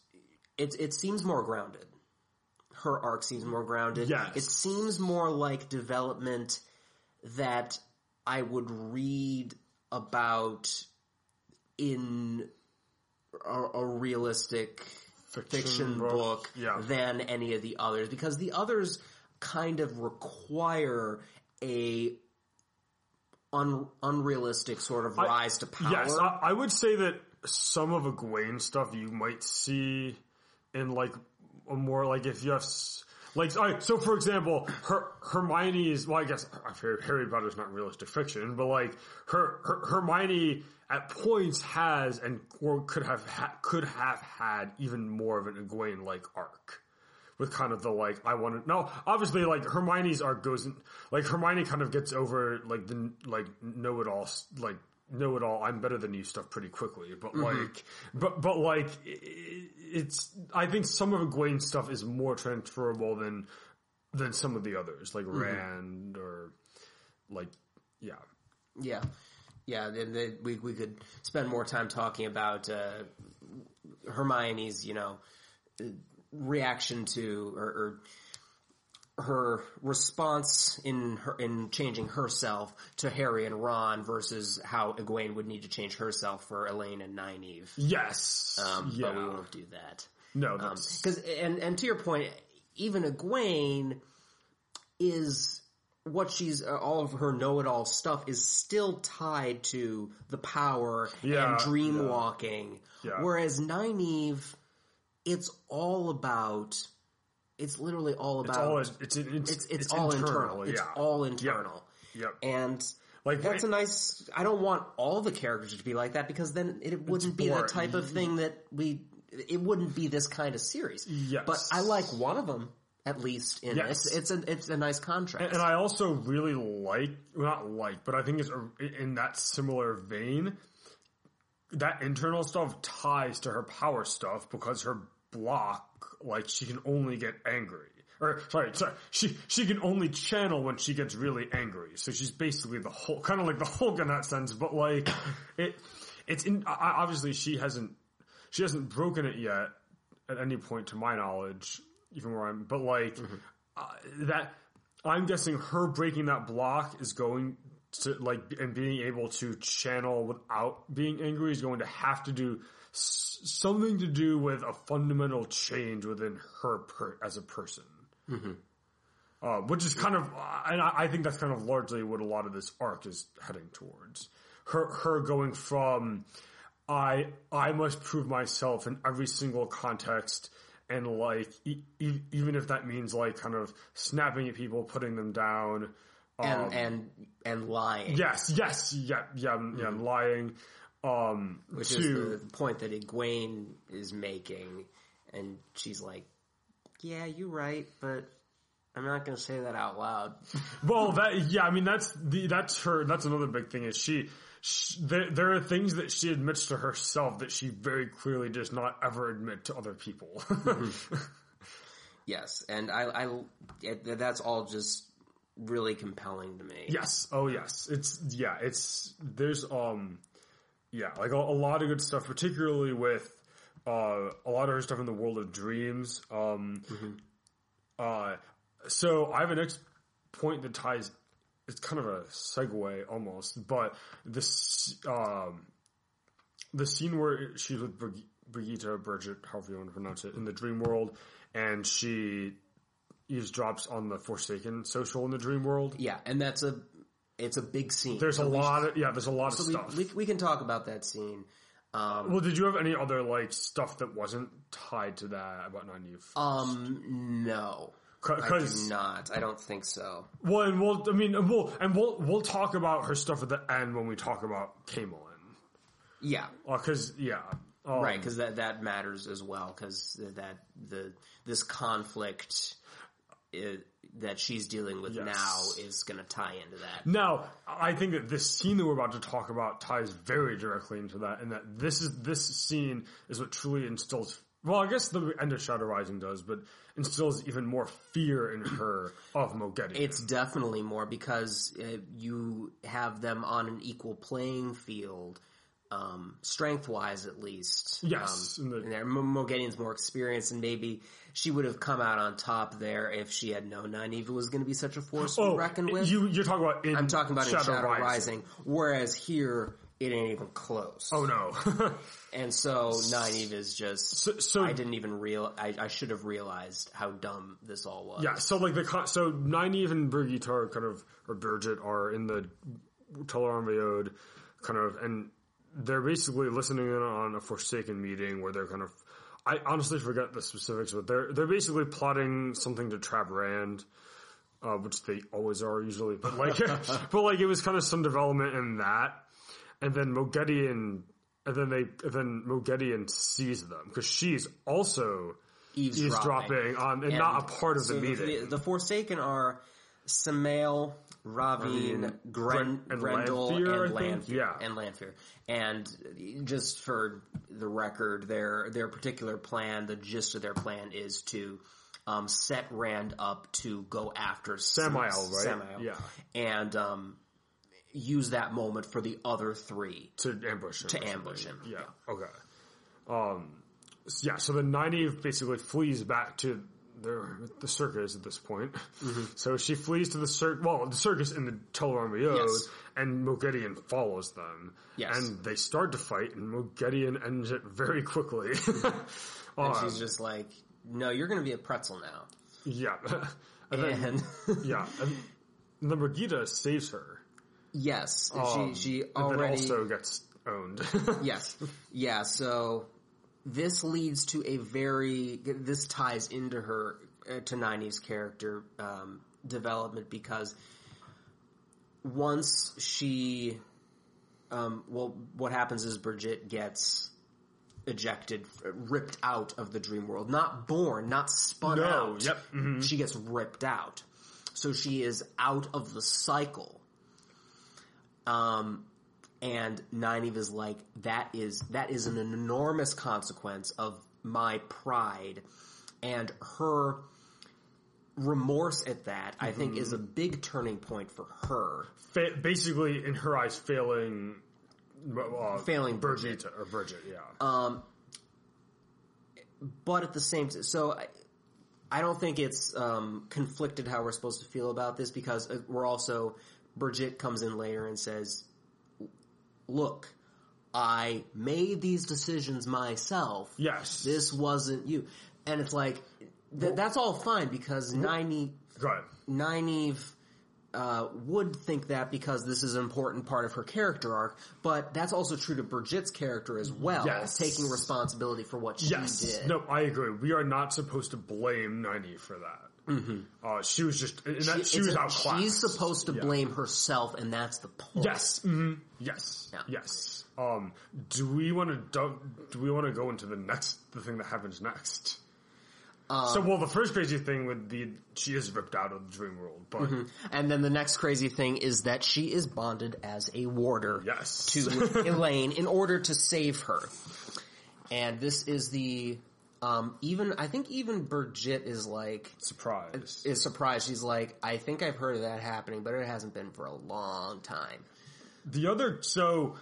it it seems more grounded. Her arc seems more grounded. Yes. It seems more like development that I would read about in a, a realistic fiction, book, book, yeah. than any of the others because the others kind of require a un, unrealistic sort of rise to power. Yes, I, I would say that some of Egwene stuff you might see in like a more like if you have like so for example, her Hermione is well, I guess uh, Harry, Harry Potter's not realistic fiction, but like her, her Hermione at points has and or could have ha, could have had even more of an Egwene like arc with kind of the like I want to no obviously like Hermione's arc goes in, like Hermione kind of gets over like the like know it all like know it all. I'm better than you stuff pretty quickly but like but but like it's I think some of Egwene's stuff is more transferable than than some of the others like Rand or like yeah. Yeah, yeah. Then they, we we could spend more time talking about uh, Hermione's, you know, reaction to or, or her response in her in changing herself to Harry and Ron versus how Egwene would need to change herself for Elayne and Nynaeve. Yes. Um, yeah. But we won't do that. no, Because and and to your point, even Egwene is what she's uh, all of her know-it-all stuff is still tied to the power Yeah, and dream walking. Yeah. Whereas Nynaeve, it's all about. It's literally all it's about. all it's it's, it's, it's, it's, all internal. It's yeah. all internal. Yep. And Like, that's a nice. I don't want all the characters to be like that because then it wouldn't be the type of thing that we. It wouldn't be this kind of series. Yes. But I like one of them at least in Yes. it. It's, it's a it's a nice contrast. And I also really like, well, not like, but I think it's a, in that similar vein. That internal stuff ties to her power stuff because her block, like she can only get angry. Or sorry, sorry, she she can only channel when she gets really angry. So she's basically the whole, kind of like the Hulk in that sense. But like it, it's in. Obviously, she hasn't she hasn't broken it yet at any point to my knowledge, even where I'm. But like uh, that, I'm guessing her breaking that block is going to like and being able to channel without being angry is going to have to do s- something to do with a fundamental change within her per, as a person. Mm-hmm. Uh, which is kind of, and I, I think that's kind of largely what a lot of this arc is heading towards. Her, her going from, I, I must prove myself in every single context, and like, e- e- even if that means like kind of snapping at people, putting them down. and um, and and lying, Yes, yes, yeah, yeah, yeah, mm-hmm. lying. Um, which to, is the point that Egwene is making, and she's like, "Yeah, you're right, but I'm not going to say that out loud." Well, that yeah, I mean that's the that's her. That's another big thing is she. she there, there are things that she admits to herself that she very clearly does not ever admit to other people. yes, and I, I that's all just really compelling to me. yes, oh yes, it's yeah, it's there's um, yeah, like a, a lot of good stuff, particularly with uh a lot of her stuff in the world of dreams. Um, uh, so I have a next point that ties. It's kind of a segue almost, but this um, the scene where she's with Brig- Brigitte, Bridget, however you want to pronounce it, in the dream world, and she eavesdrops on the Forsaken social in the dream world. Yeah, and that's a it's a big scene. There's a So we lot of yeah, there's a lot of should- stuff. we, we, we can talk about that scene. Um, well, did you have any other like stuff that wasn't tied to that about you. um, no, I do Because not. I don't think so. well, and we'll I mean, and we'll and we'll we'll talk about her stuff at the end when we talk about Caemlyn. Yeah, Because yeah, um, right, because that that matters as well. Because that the this conflict that she's dealing with Yes. now is going to tie into that. Now, I think that this scene that we're about to talk about ties very directly into that, and that this is this scene is what truly instills. Well, I guess the end of Shadow Rising does, but instills even more fear in her of Mogedi. It's definitely more because uh, you have them on an equal playing field, um, strength wise at least. Yes, Um, in the- and there, Moghedien's more experienced, and maybe she would have come out on top there if she had known Nynaeve was going to be such a force to reckon with. Oh, you you're talking about in I'm talking about Shadow, in Shadow Rising. Rising. whereas here it ain't even close. Oh no. And so Nynaeve is just. So- so- I didn't even real. I, I should have realized how dumb this all was. yeah, so like the so Nynaeve and Brigitte are kind of or Bridget are in the Teleron kind of and they're basically listening in on a Forsaken meeting where they're kind of I honestly forget the specifics, but they're they're basically plotting something to trap Rand. Uh, which they always are usually, but like, but like it was kind of some development in that, and then Moghedien, and then they, and then Moghedien sees them because she's also Eavesdropping. eavesdropping on and, not a part of so the meeting. The, the Forsaken are Samael, Rahvin, Gren, and Graendal, Lanfear, and? Lanfear. Yeah. And Lanfear. And just for the record, their their particular plan, the gist of their plan is to um, set Rand up to go after Samael, right? Samael. Yeah. And um, use that moment for the other three. to ambush him. To ambush him. Yeah. Okay. Um. yeah, so the Nynaeve basically flees back to the, the circus at this point. Mm-hmm. So she flees to the circus, well, the circus in the Tel'aran'rhiod, Yes. and Moghedien follows them. Yes. And they start to fight, and Moghedien ends it very quickly. And Um, she's just like, no, you're going to be a pretzel now. yeah. and then, yeah. And the Brigida saves her. yes, Um, she she and then already also gets owned. yes, yeah. So this leads to a very this ties into her uh, to Nynaeve's character um, development because once she, um, well, what happens is Bridget gets ejected, ripped out of the dream world, not born, not spun No, out. yep, mhm. She gets ripped out, so she is out of the cycle. Um, and Nynaeve is like, that is, that is an enormous consequence of my pride. And her remorse at that, I think, is a big turning point for her. Fa- basically, in her eyes, failing. Uh, Failing Bridget. Bridget or Bridget, yeah. Um, But at the same time, so I, I don't think it's um, conflicted how we're supposed to feel about this because uh, we're also, Bridget comes in later and says, look, I made these decisions myself. yes. this wasn't you. And it's like, th- that's all fine because Nynaeve, Go. Nynaeve uh, would think that because this is an important part of her character arc, but that's also true to Bridget's character as well, Yes. taking responsibility for what she Yes. did. No, I agree. We are not supposed to blame Nynaeve for that. Mm-hmm. Uh, she was just, and that, she, It's was a- outclassed. She's supposed to Yeah. blame herself, and that's the point. Yes. hmm Yes. Yeah. Yes. Um, do we want to do, do we want to go into the next the thing that happens next? Um, so, well, the first crazy thing would be she is ripped out of the dream world, but Mm-hmm. And then the next crazy thing is that she is bonded as a warder yes, to Elayne in order to save her. And this is the um, even I think even Bridget is like surprise. is surprised. She's like, I think I've heard of that happening, but it hasn't been for a long time. The other, so,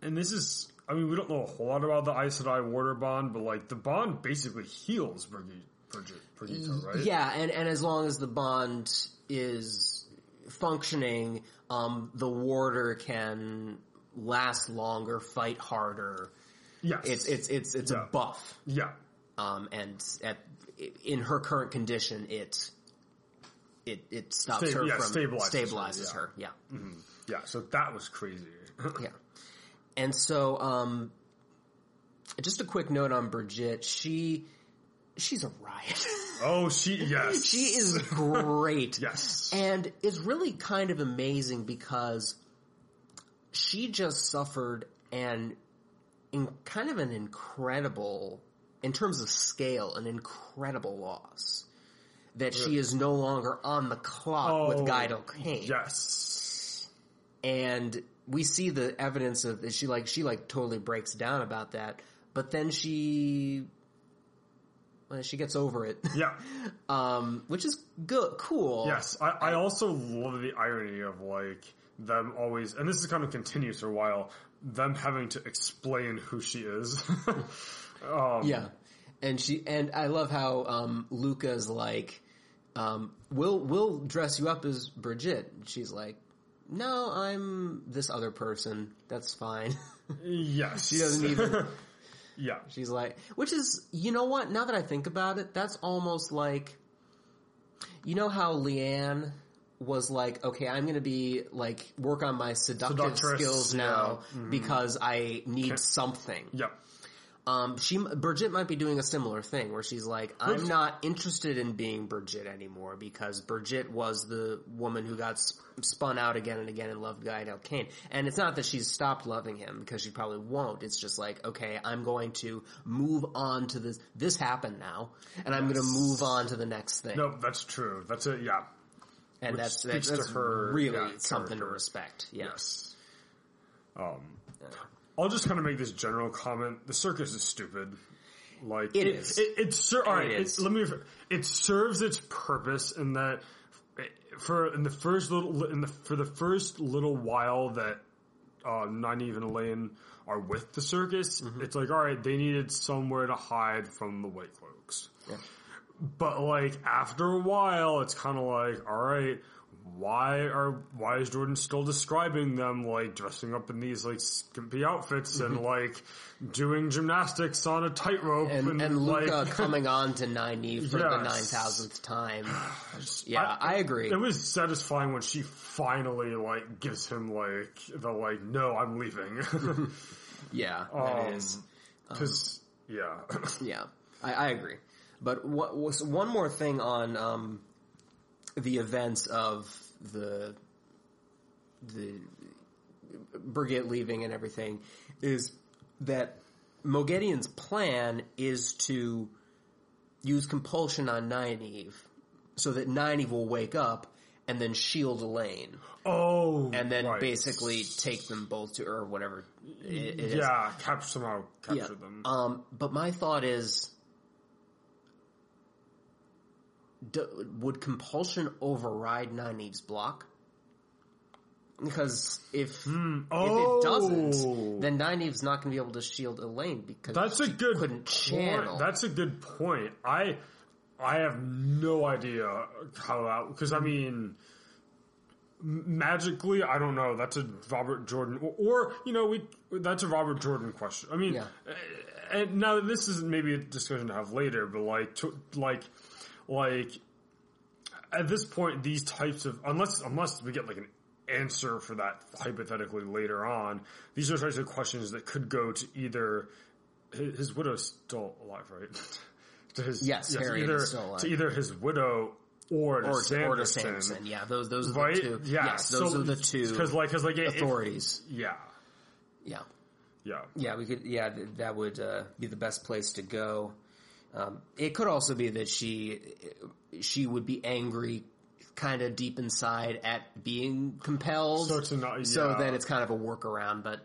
and this is, I mean, we don't know a whole lot about the Aes Sedai Warder bond, but like the bond basically heals Brigitte, Bridget, Brigitte, right? Yeah, and, and as long as the bond is functioning, um, the warder can last longer, fight harder. Yes. It's it's it's it's Yeah. a buff. yeah. Um, and at in her current condition, it it it stops Sta- her yeah, from stabilizes her, yeah. her. Yeah, Yeah. So that was crazy. yeah. And so, um, just a quick note on Bridget. She she's a riot. oh, she, yes. she is great. Yes. And it's really kind of amazing because she just suffered an in kind of an incredible in terms of scale, an incredible loss. That she is no longer on the clock with Oh, Gaidal Cain. Yes. And we see the evidence of she like she like totally breaks down about that. But then she well, she gets over it. Yeah. um, which is good, cool. Yes. I, I also love the irony of like them always, and this is kind of continues for a while, them having to explain who she is. um, Yeah. And she and I love how um Luca's like um we'll we'll dress you up as Bridget. She's like, "No, I'm this other person. That's fine." Yes. she doesn't even yeah. She's like, which is, you know what? Now that I think about it, that's almost like, you know how Leane was like, okay, I'm going to be like work on my seductive Seductress, skills yeah. now because I need something. Yep. Um, she Bridget might be doing a similar thing where she's like, I'm not interested in being Bridget anymore because Bridget was the woman who got sp- spun out again and again and loved Guy Gaidal Cain. And it's not that she's stopped loving him because she probably won't. It's just like, okay, I'm going to move on to this. This happened now, and I'm going to move on to the next thing. No, that's true. That's it. Yeah. and which that's that's, to her, really yeah, something to respect. Yeah. Yes. Um, I'll just kind of make this general comment. The circus is stupid. Like It is. It, it's ser- all right. It It is. let me. It serves its purpose in that for in the first little in the for the first little while that uh, Nynaeve and Elayne are with the circus, Mm-hmm. it's like, all right, they needed somewhere to hide from the White Cloaks. Yeah. But like after a while, it's kind of like, all right, why are why is Jordan still describing them like dressing up in these like skimpy outfits and like doing gymnastics on a tightrope Mm-hmm. and, and, and Luca like coming on to Nynaeve for the nine thousandth time. Yeah, I, agree. It was satisfying when she finally like gives him like the like, no, I'm leaving. yeah, that is. Because yeah, Yeah, I, I agree. But what was one more thing on um, the events of the the Brigade leaving and everything is that Moghedien's plan is to use compulsion on Nynaeve so that Nynaeve will wake up and then shield Elayne oh, and then right. basically take them both to or whatever it, it is. yeah, capture somehow capture Yeah. them. Um, but my thought is, do, would compulsion override Nynaeve's block? Because if oh, if it hmm. doesn't, oh. then Nynaeve's not going to be able to shield Elayne because That's a good couldn't point. channel. That's a good point. I I have no idea how that because I mean magically I don't know. That's a Robert Jordan or, or you know we that's a Robert Jordan question. I mean, Yeah. and now this is maybe a discussion to have later, but like to, like like at this point these types of unless unless we get like an answer for that hypothetically later on these are types of questions that could go to either his, his widow's still alive right to his Yes, Harriet either still alive. to either his widow or to or, Sanderson, or to Sanderson. Yeah, those those are right the two. yeah Yes, those so, are the two because like because like it, it- authorities. yeah Yeah. yeah Yeah, we could. Yeah, th- that would uh, be the best place to go. Um, it could also be that she she would be angry, kind of deep inside at being compelled. So not- so then it's kind of a workaround. But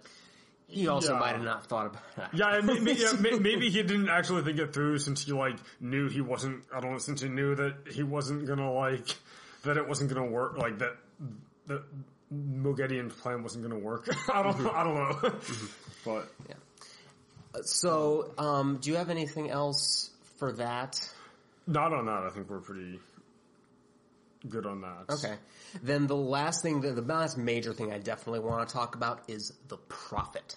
he also Yeah. might have not thought about that. Yeah, maybe, yeah, maybe he didn't actually think it through since he like knew he wasn't. I don't know since he knew that he wasn't gonna like that it wasn't gonna work. Like that that Moghedien's plan wasn't gonna work. I don't. I don't know. but So, um, do you have anything else for that? not on that. I think we're pretty good on that. Okay. Then the last thing, the, the last major thing I definitely want to talk about is the prophet.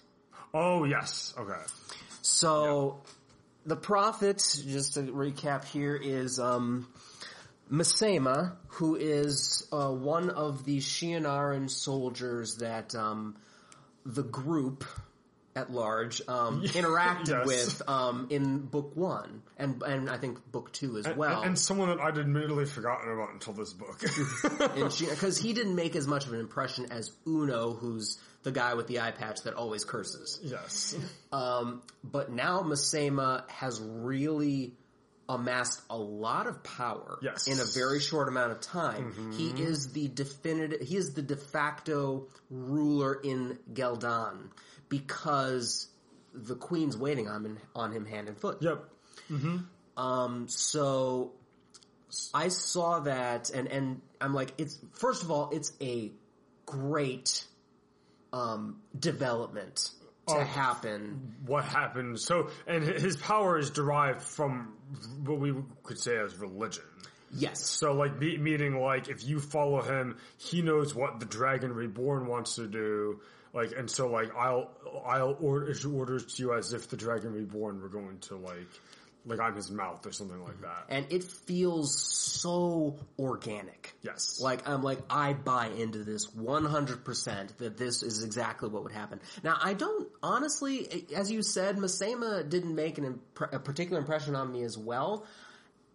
Oh yes. Okay. So, the prophet, just to recap here, is um, Masema, who is uh, one of the Shienaran soldiers that um, the group at large um, interacted Yes. with um, in book one, and and I think book two as well. And, and someone that I'd admittedly forgotten about until this book. because he didn't make as much of an impression as Uno, who's the guy with the eye patch that always curses. yes. Um, but now Masema has really amassed a lot of power Yes. in a very short amount of time. He is the definitive, he is the de facto ruler in Geldan because the queen's waiting on him, on him hand and foot. Yep. Um, so I saw that and, and I'm like, it's, first of all, it's a great, um, development to Oh. happen. what happened. So, and his power is derived from what we could say as religion. Yes. So, like, meaning, like, if you follow him, he knows what the Dragon Reborn wants to do. Like, and so, like, I'll, I'll order, issue orders to you as if the Dragon Reborn were going to, like, like I'm his mouth or something like mm-hmm. that. and it feels so organic. Yes. Like I'm like I buy into this 100% that this is exactly what would happen. Now I don't honestly as you said Masema didn't make an impre- a particular impression on me as well.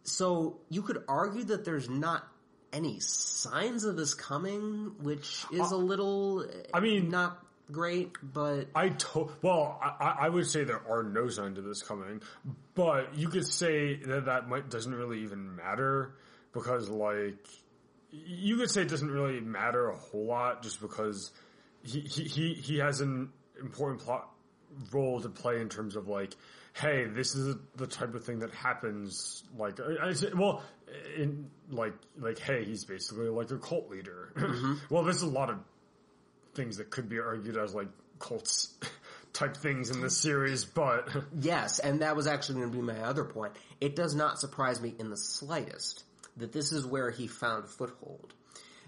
So you could argue that there's not any signs of this coming, which is uh, a little I mean- not great, but I to- well, I, I- would say there are no signs of this coming, but you could say that that might doesn't really even matter because, like, you could say it doesn't really matter a whole lot just because he he he, he has an important plot role to play in terms of like, hey, this is the type of thing that happens. Like, I, I say, well, in like like, hey, he's basically like a cult leader. Mm-hmm. well, there's a lot of things that could be argued as like cults type things in this series, but Yes, and that was actually going to be my other point. It does not surprise me in the slightest that this is where he found foothold.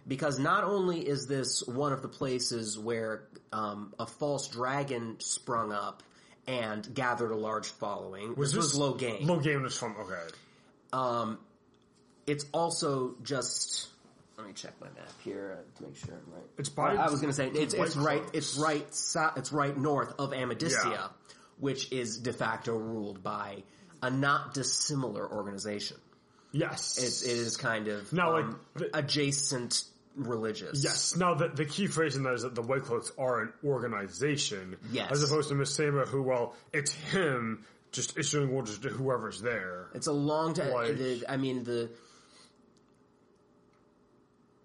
Because not only is this one of the places where um, a false dragon sprung up and gathered a large following, was this was Logain. Logain was from okay. Um, it's also just. Let me check my map here to make sure I'm right. It's by. I was going to say it's it's right. It's right. So, it's right north of Amadicia, yeah. which is de facto ruled by a not dissimilar organization. Yes, it's, it is kind of now um, like the, adjacent religious. Yes. Now the the key phrase in that is that the White Cloaks are an organization. Yes. As opposed to Masema, who well, it's him just issuing orders to whoever's there. It's a long time. Like, I mean the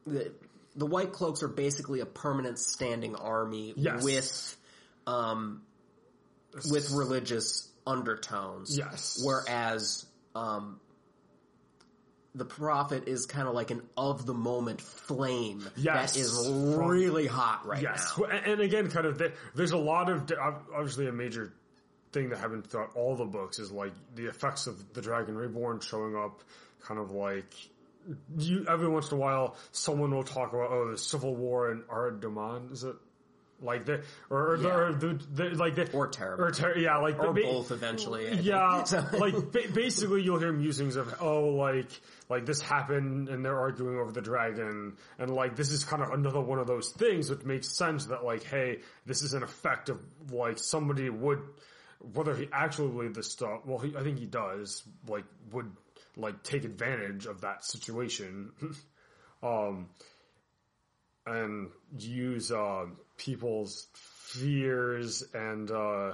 the the White Cloaks are basically a permanent standing army yes. with um with religious undertones. Yes. Whereas um the prophet is kind of like an of the moment flame yes. that is really hot right yes. now. Yes, and again, kind of there's a lot of obviously a major thing that happened throughout all the books is like the effects of the Dragon Reborn showing up, kind of like you every once in a while someone will talk about oh the civil war in Arad Doman is it like the or, or, yeah. or the, the, like the or terrible. Or ter- yeah like or ba- both eventually yeah like ba- basically you'll hear musings of oh like like this happened and they're arguing over the dragon and like this is kind of another one of those things which makes sense that like hey this is an effect of like somebody would whether he actually believed this stuff well he, I think he does like would like take advantage of that situation um and use uh, people's fears and uh,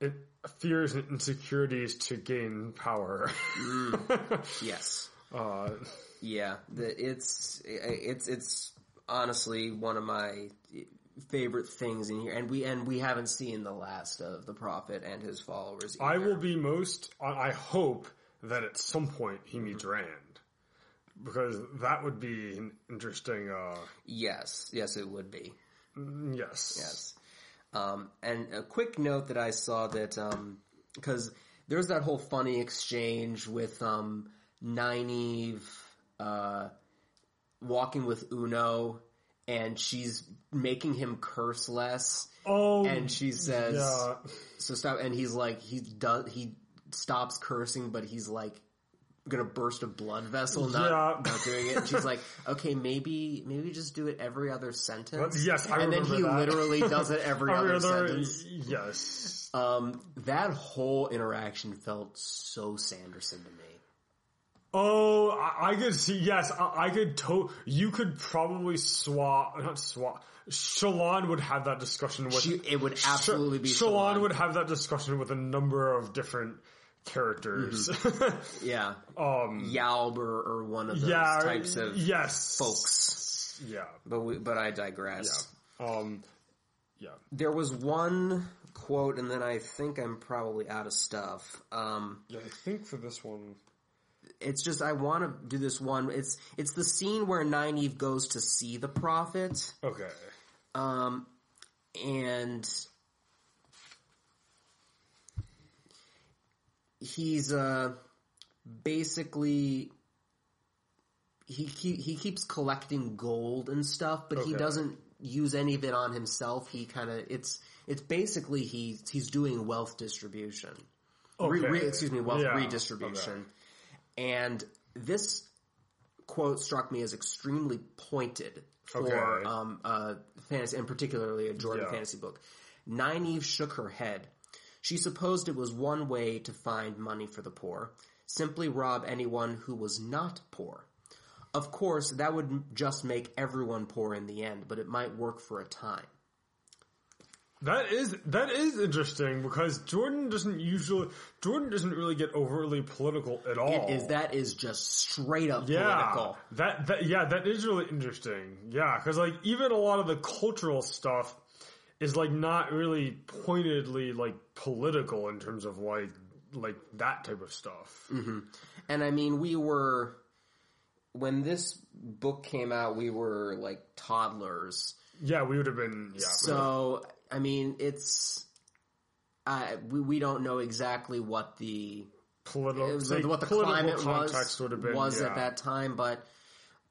it, fears and insecurities to gain power. mm. Yes. Uh, yeah, the, it's it's it's honestly one of my favorite things in here, and we and we haven't seen the last of the prophet and his followers. Either. I will be most. I hope that at some point he meets mm-hmm. Rand because that would be an interesting. Uh, yes, yes, it would be. Mm, yes, yes. Um, and a quick note that I saw that because um, there's that whole funny exchange with um, Nynaeve uh, walking with Uno, and she's making him curse less. Oh, and she says, yeah. "So stop." And he's like, he does he stops cursing, but he's like gonna burst a blood vessel, not, yeah. not doing it. And she's like, okay, maybe, maybe just do it every other sentence. yes, I And then he that. literally does it every, other, other, sentence. Yes. Um, that whole interaction felt so Sanderson to me. Oh, I, I could see, yes, I, I could to, you could probably swap, not swap, Shallan would have that discussion with, she, it would absolutely Sh- be. Shallan would have that discussion with a number of different characters. Mm-hmm. yeah. Um, Yalb or, or one of those yeah, types of yes. folks. Yeah. But we, but I digress. Yeah. Um, yeah. There was one quote and then I think I'm probably out of stuff. Um, yeah, I think for this one. It's just I want to do this one. It's it's the scene where Nynaeve goes to see the prophet. Okay. Um, and he's uh, basically he he keeps collecting gold and stuff, but okay. he doesn't use any of it on himself. He kind of it's it's basically he he's doing wealth distribution. Okay. Re, re, excuse me, wealth yeah. redistribution. Okay. And this quote struck me as extremely pointed for um, uh, fantasy, and particularly a Jordan yeah. fantasy book. Nynaeve shook her head she supposed it was one way to find money for the poor, simply rob anyone who was not poor. Of course, that would just make everyone poor in the end, but it might work for a time. That is that is interesting because Jordan doesn't usually Jordan doesn't really get overly political at all. It is that is just straight up yeah, political. That that yeah, that is really interesting. Yeah, because like even a lot of the cultural stuff is like not really pointedly like political in terms of like like that type of stuff. Mm-hmm. And I mean, we were when this book came out, we were like toddlers. Yeah, we would have been. Yeah, So, I mean, it's uh, we we don't know exactly what the political, it what the political climate context was would have been. was yeah. at that time, but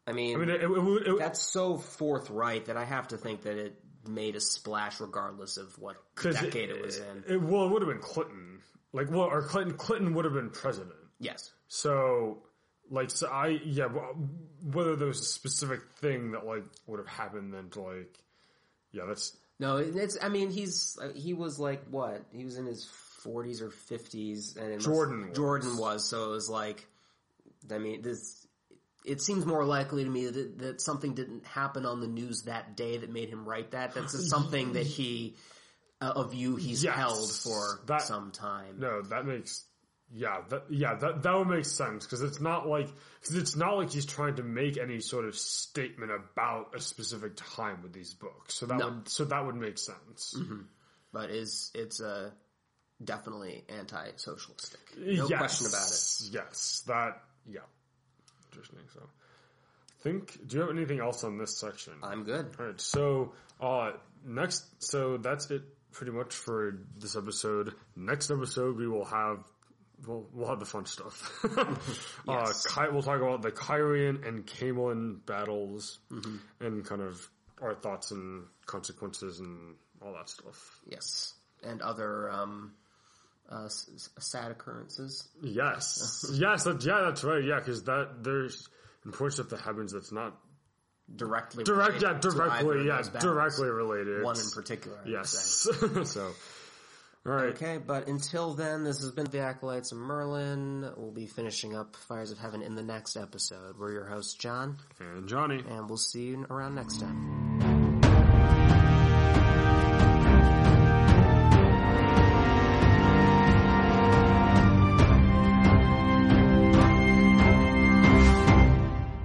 I mean, I mean, it, it, it, that's so forthright that I have to think that it made a splash regardless of what decade it, was in. It, well, it would have been Clinton. Like, well, or Clinton. Clinton would have been president. yes. So, like, so I, yeah, whether there was a specific thing that, like, would have happened then to, like, yeah, that's, No, it's. I mean, he's he was like what? He was in his forties or fifties, and it must- Jordan was. Jordan was. So it was like, I mean, this. It seems more likely to me that that something didn't happen on the news that day that made him write that. That's something that he uh, a view he's Yes. held for That- some time. no, that makes, yeah, that, yeah, that, that would make sense, because it's not like, cause it's not like he's trying to make any sort of statement about a specific time with these books. So that No. would, so that would make sense. but is it's uh, definitely anti-socialistic. No yes. question about it. Yes, that, yeah. Interesting, so. Think, do you have anything else on this section? I'm good. All right. So uh, next, so that's it pretty much for this episode. Next episode, we will have. We'll, we'll have the fun stuff. Yes. uh, Ky- we'll talk about the Cairhien and Caemlyn battles Mm-hmm. and kind of our thoughts and consequences and all that stuff. Yes, and other um, uh, sad occurrences. Yes, yes, that, yeah, that's right. Yeah, because that there's important stuff that happens that's not directly direct. Yeah, directly. Yeah, directly related. One in particular. I would say. Yes. so, all right. Okay, but until then, this has been the Acolytes of Merlin. We'll be finishing up Fires of Heaven in the next episode. We're your hosts, John, And Johnny. and we'll see you around next time.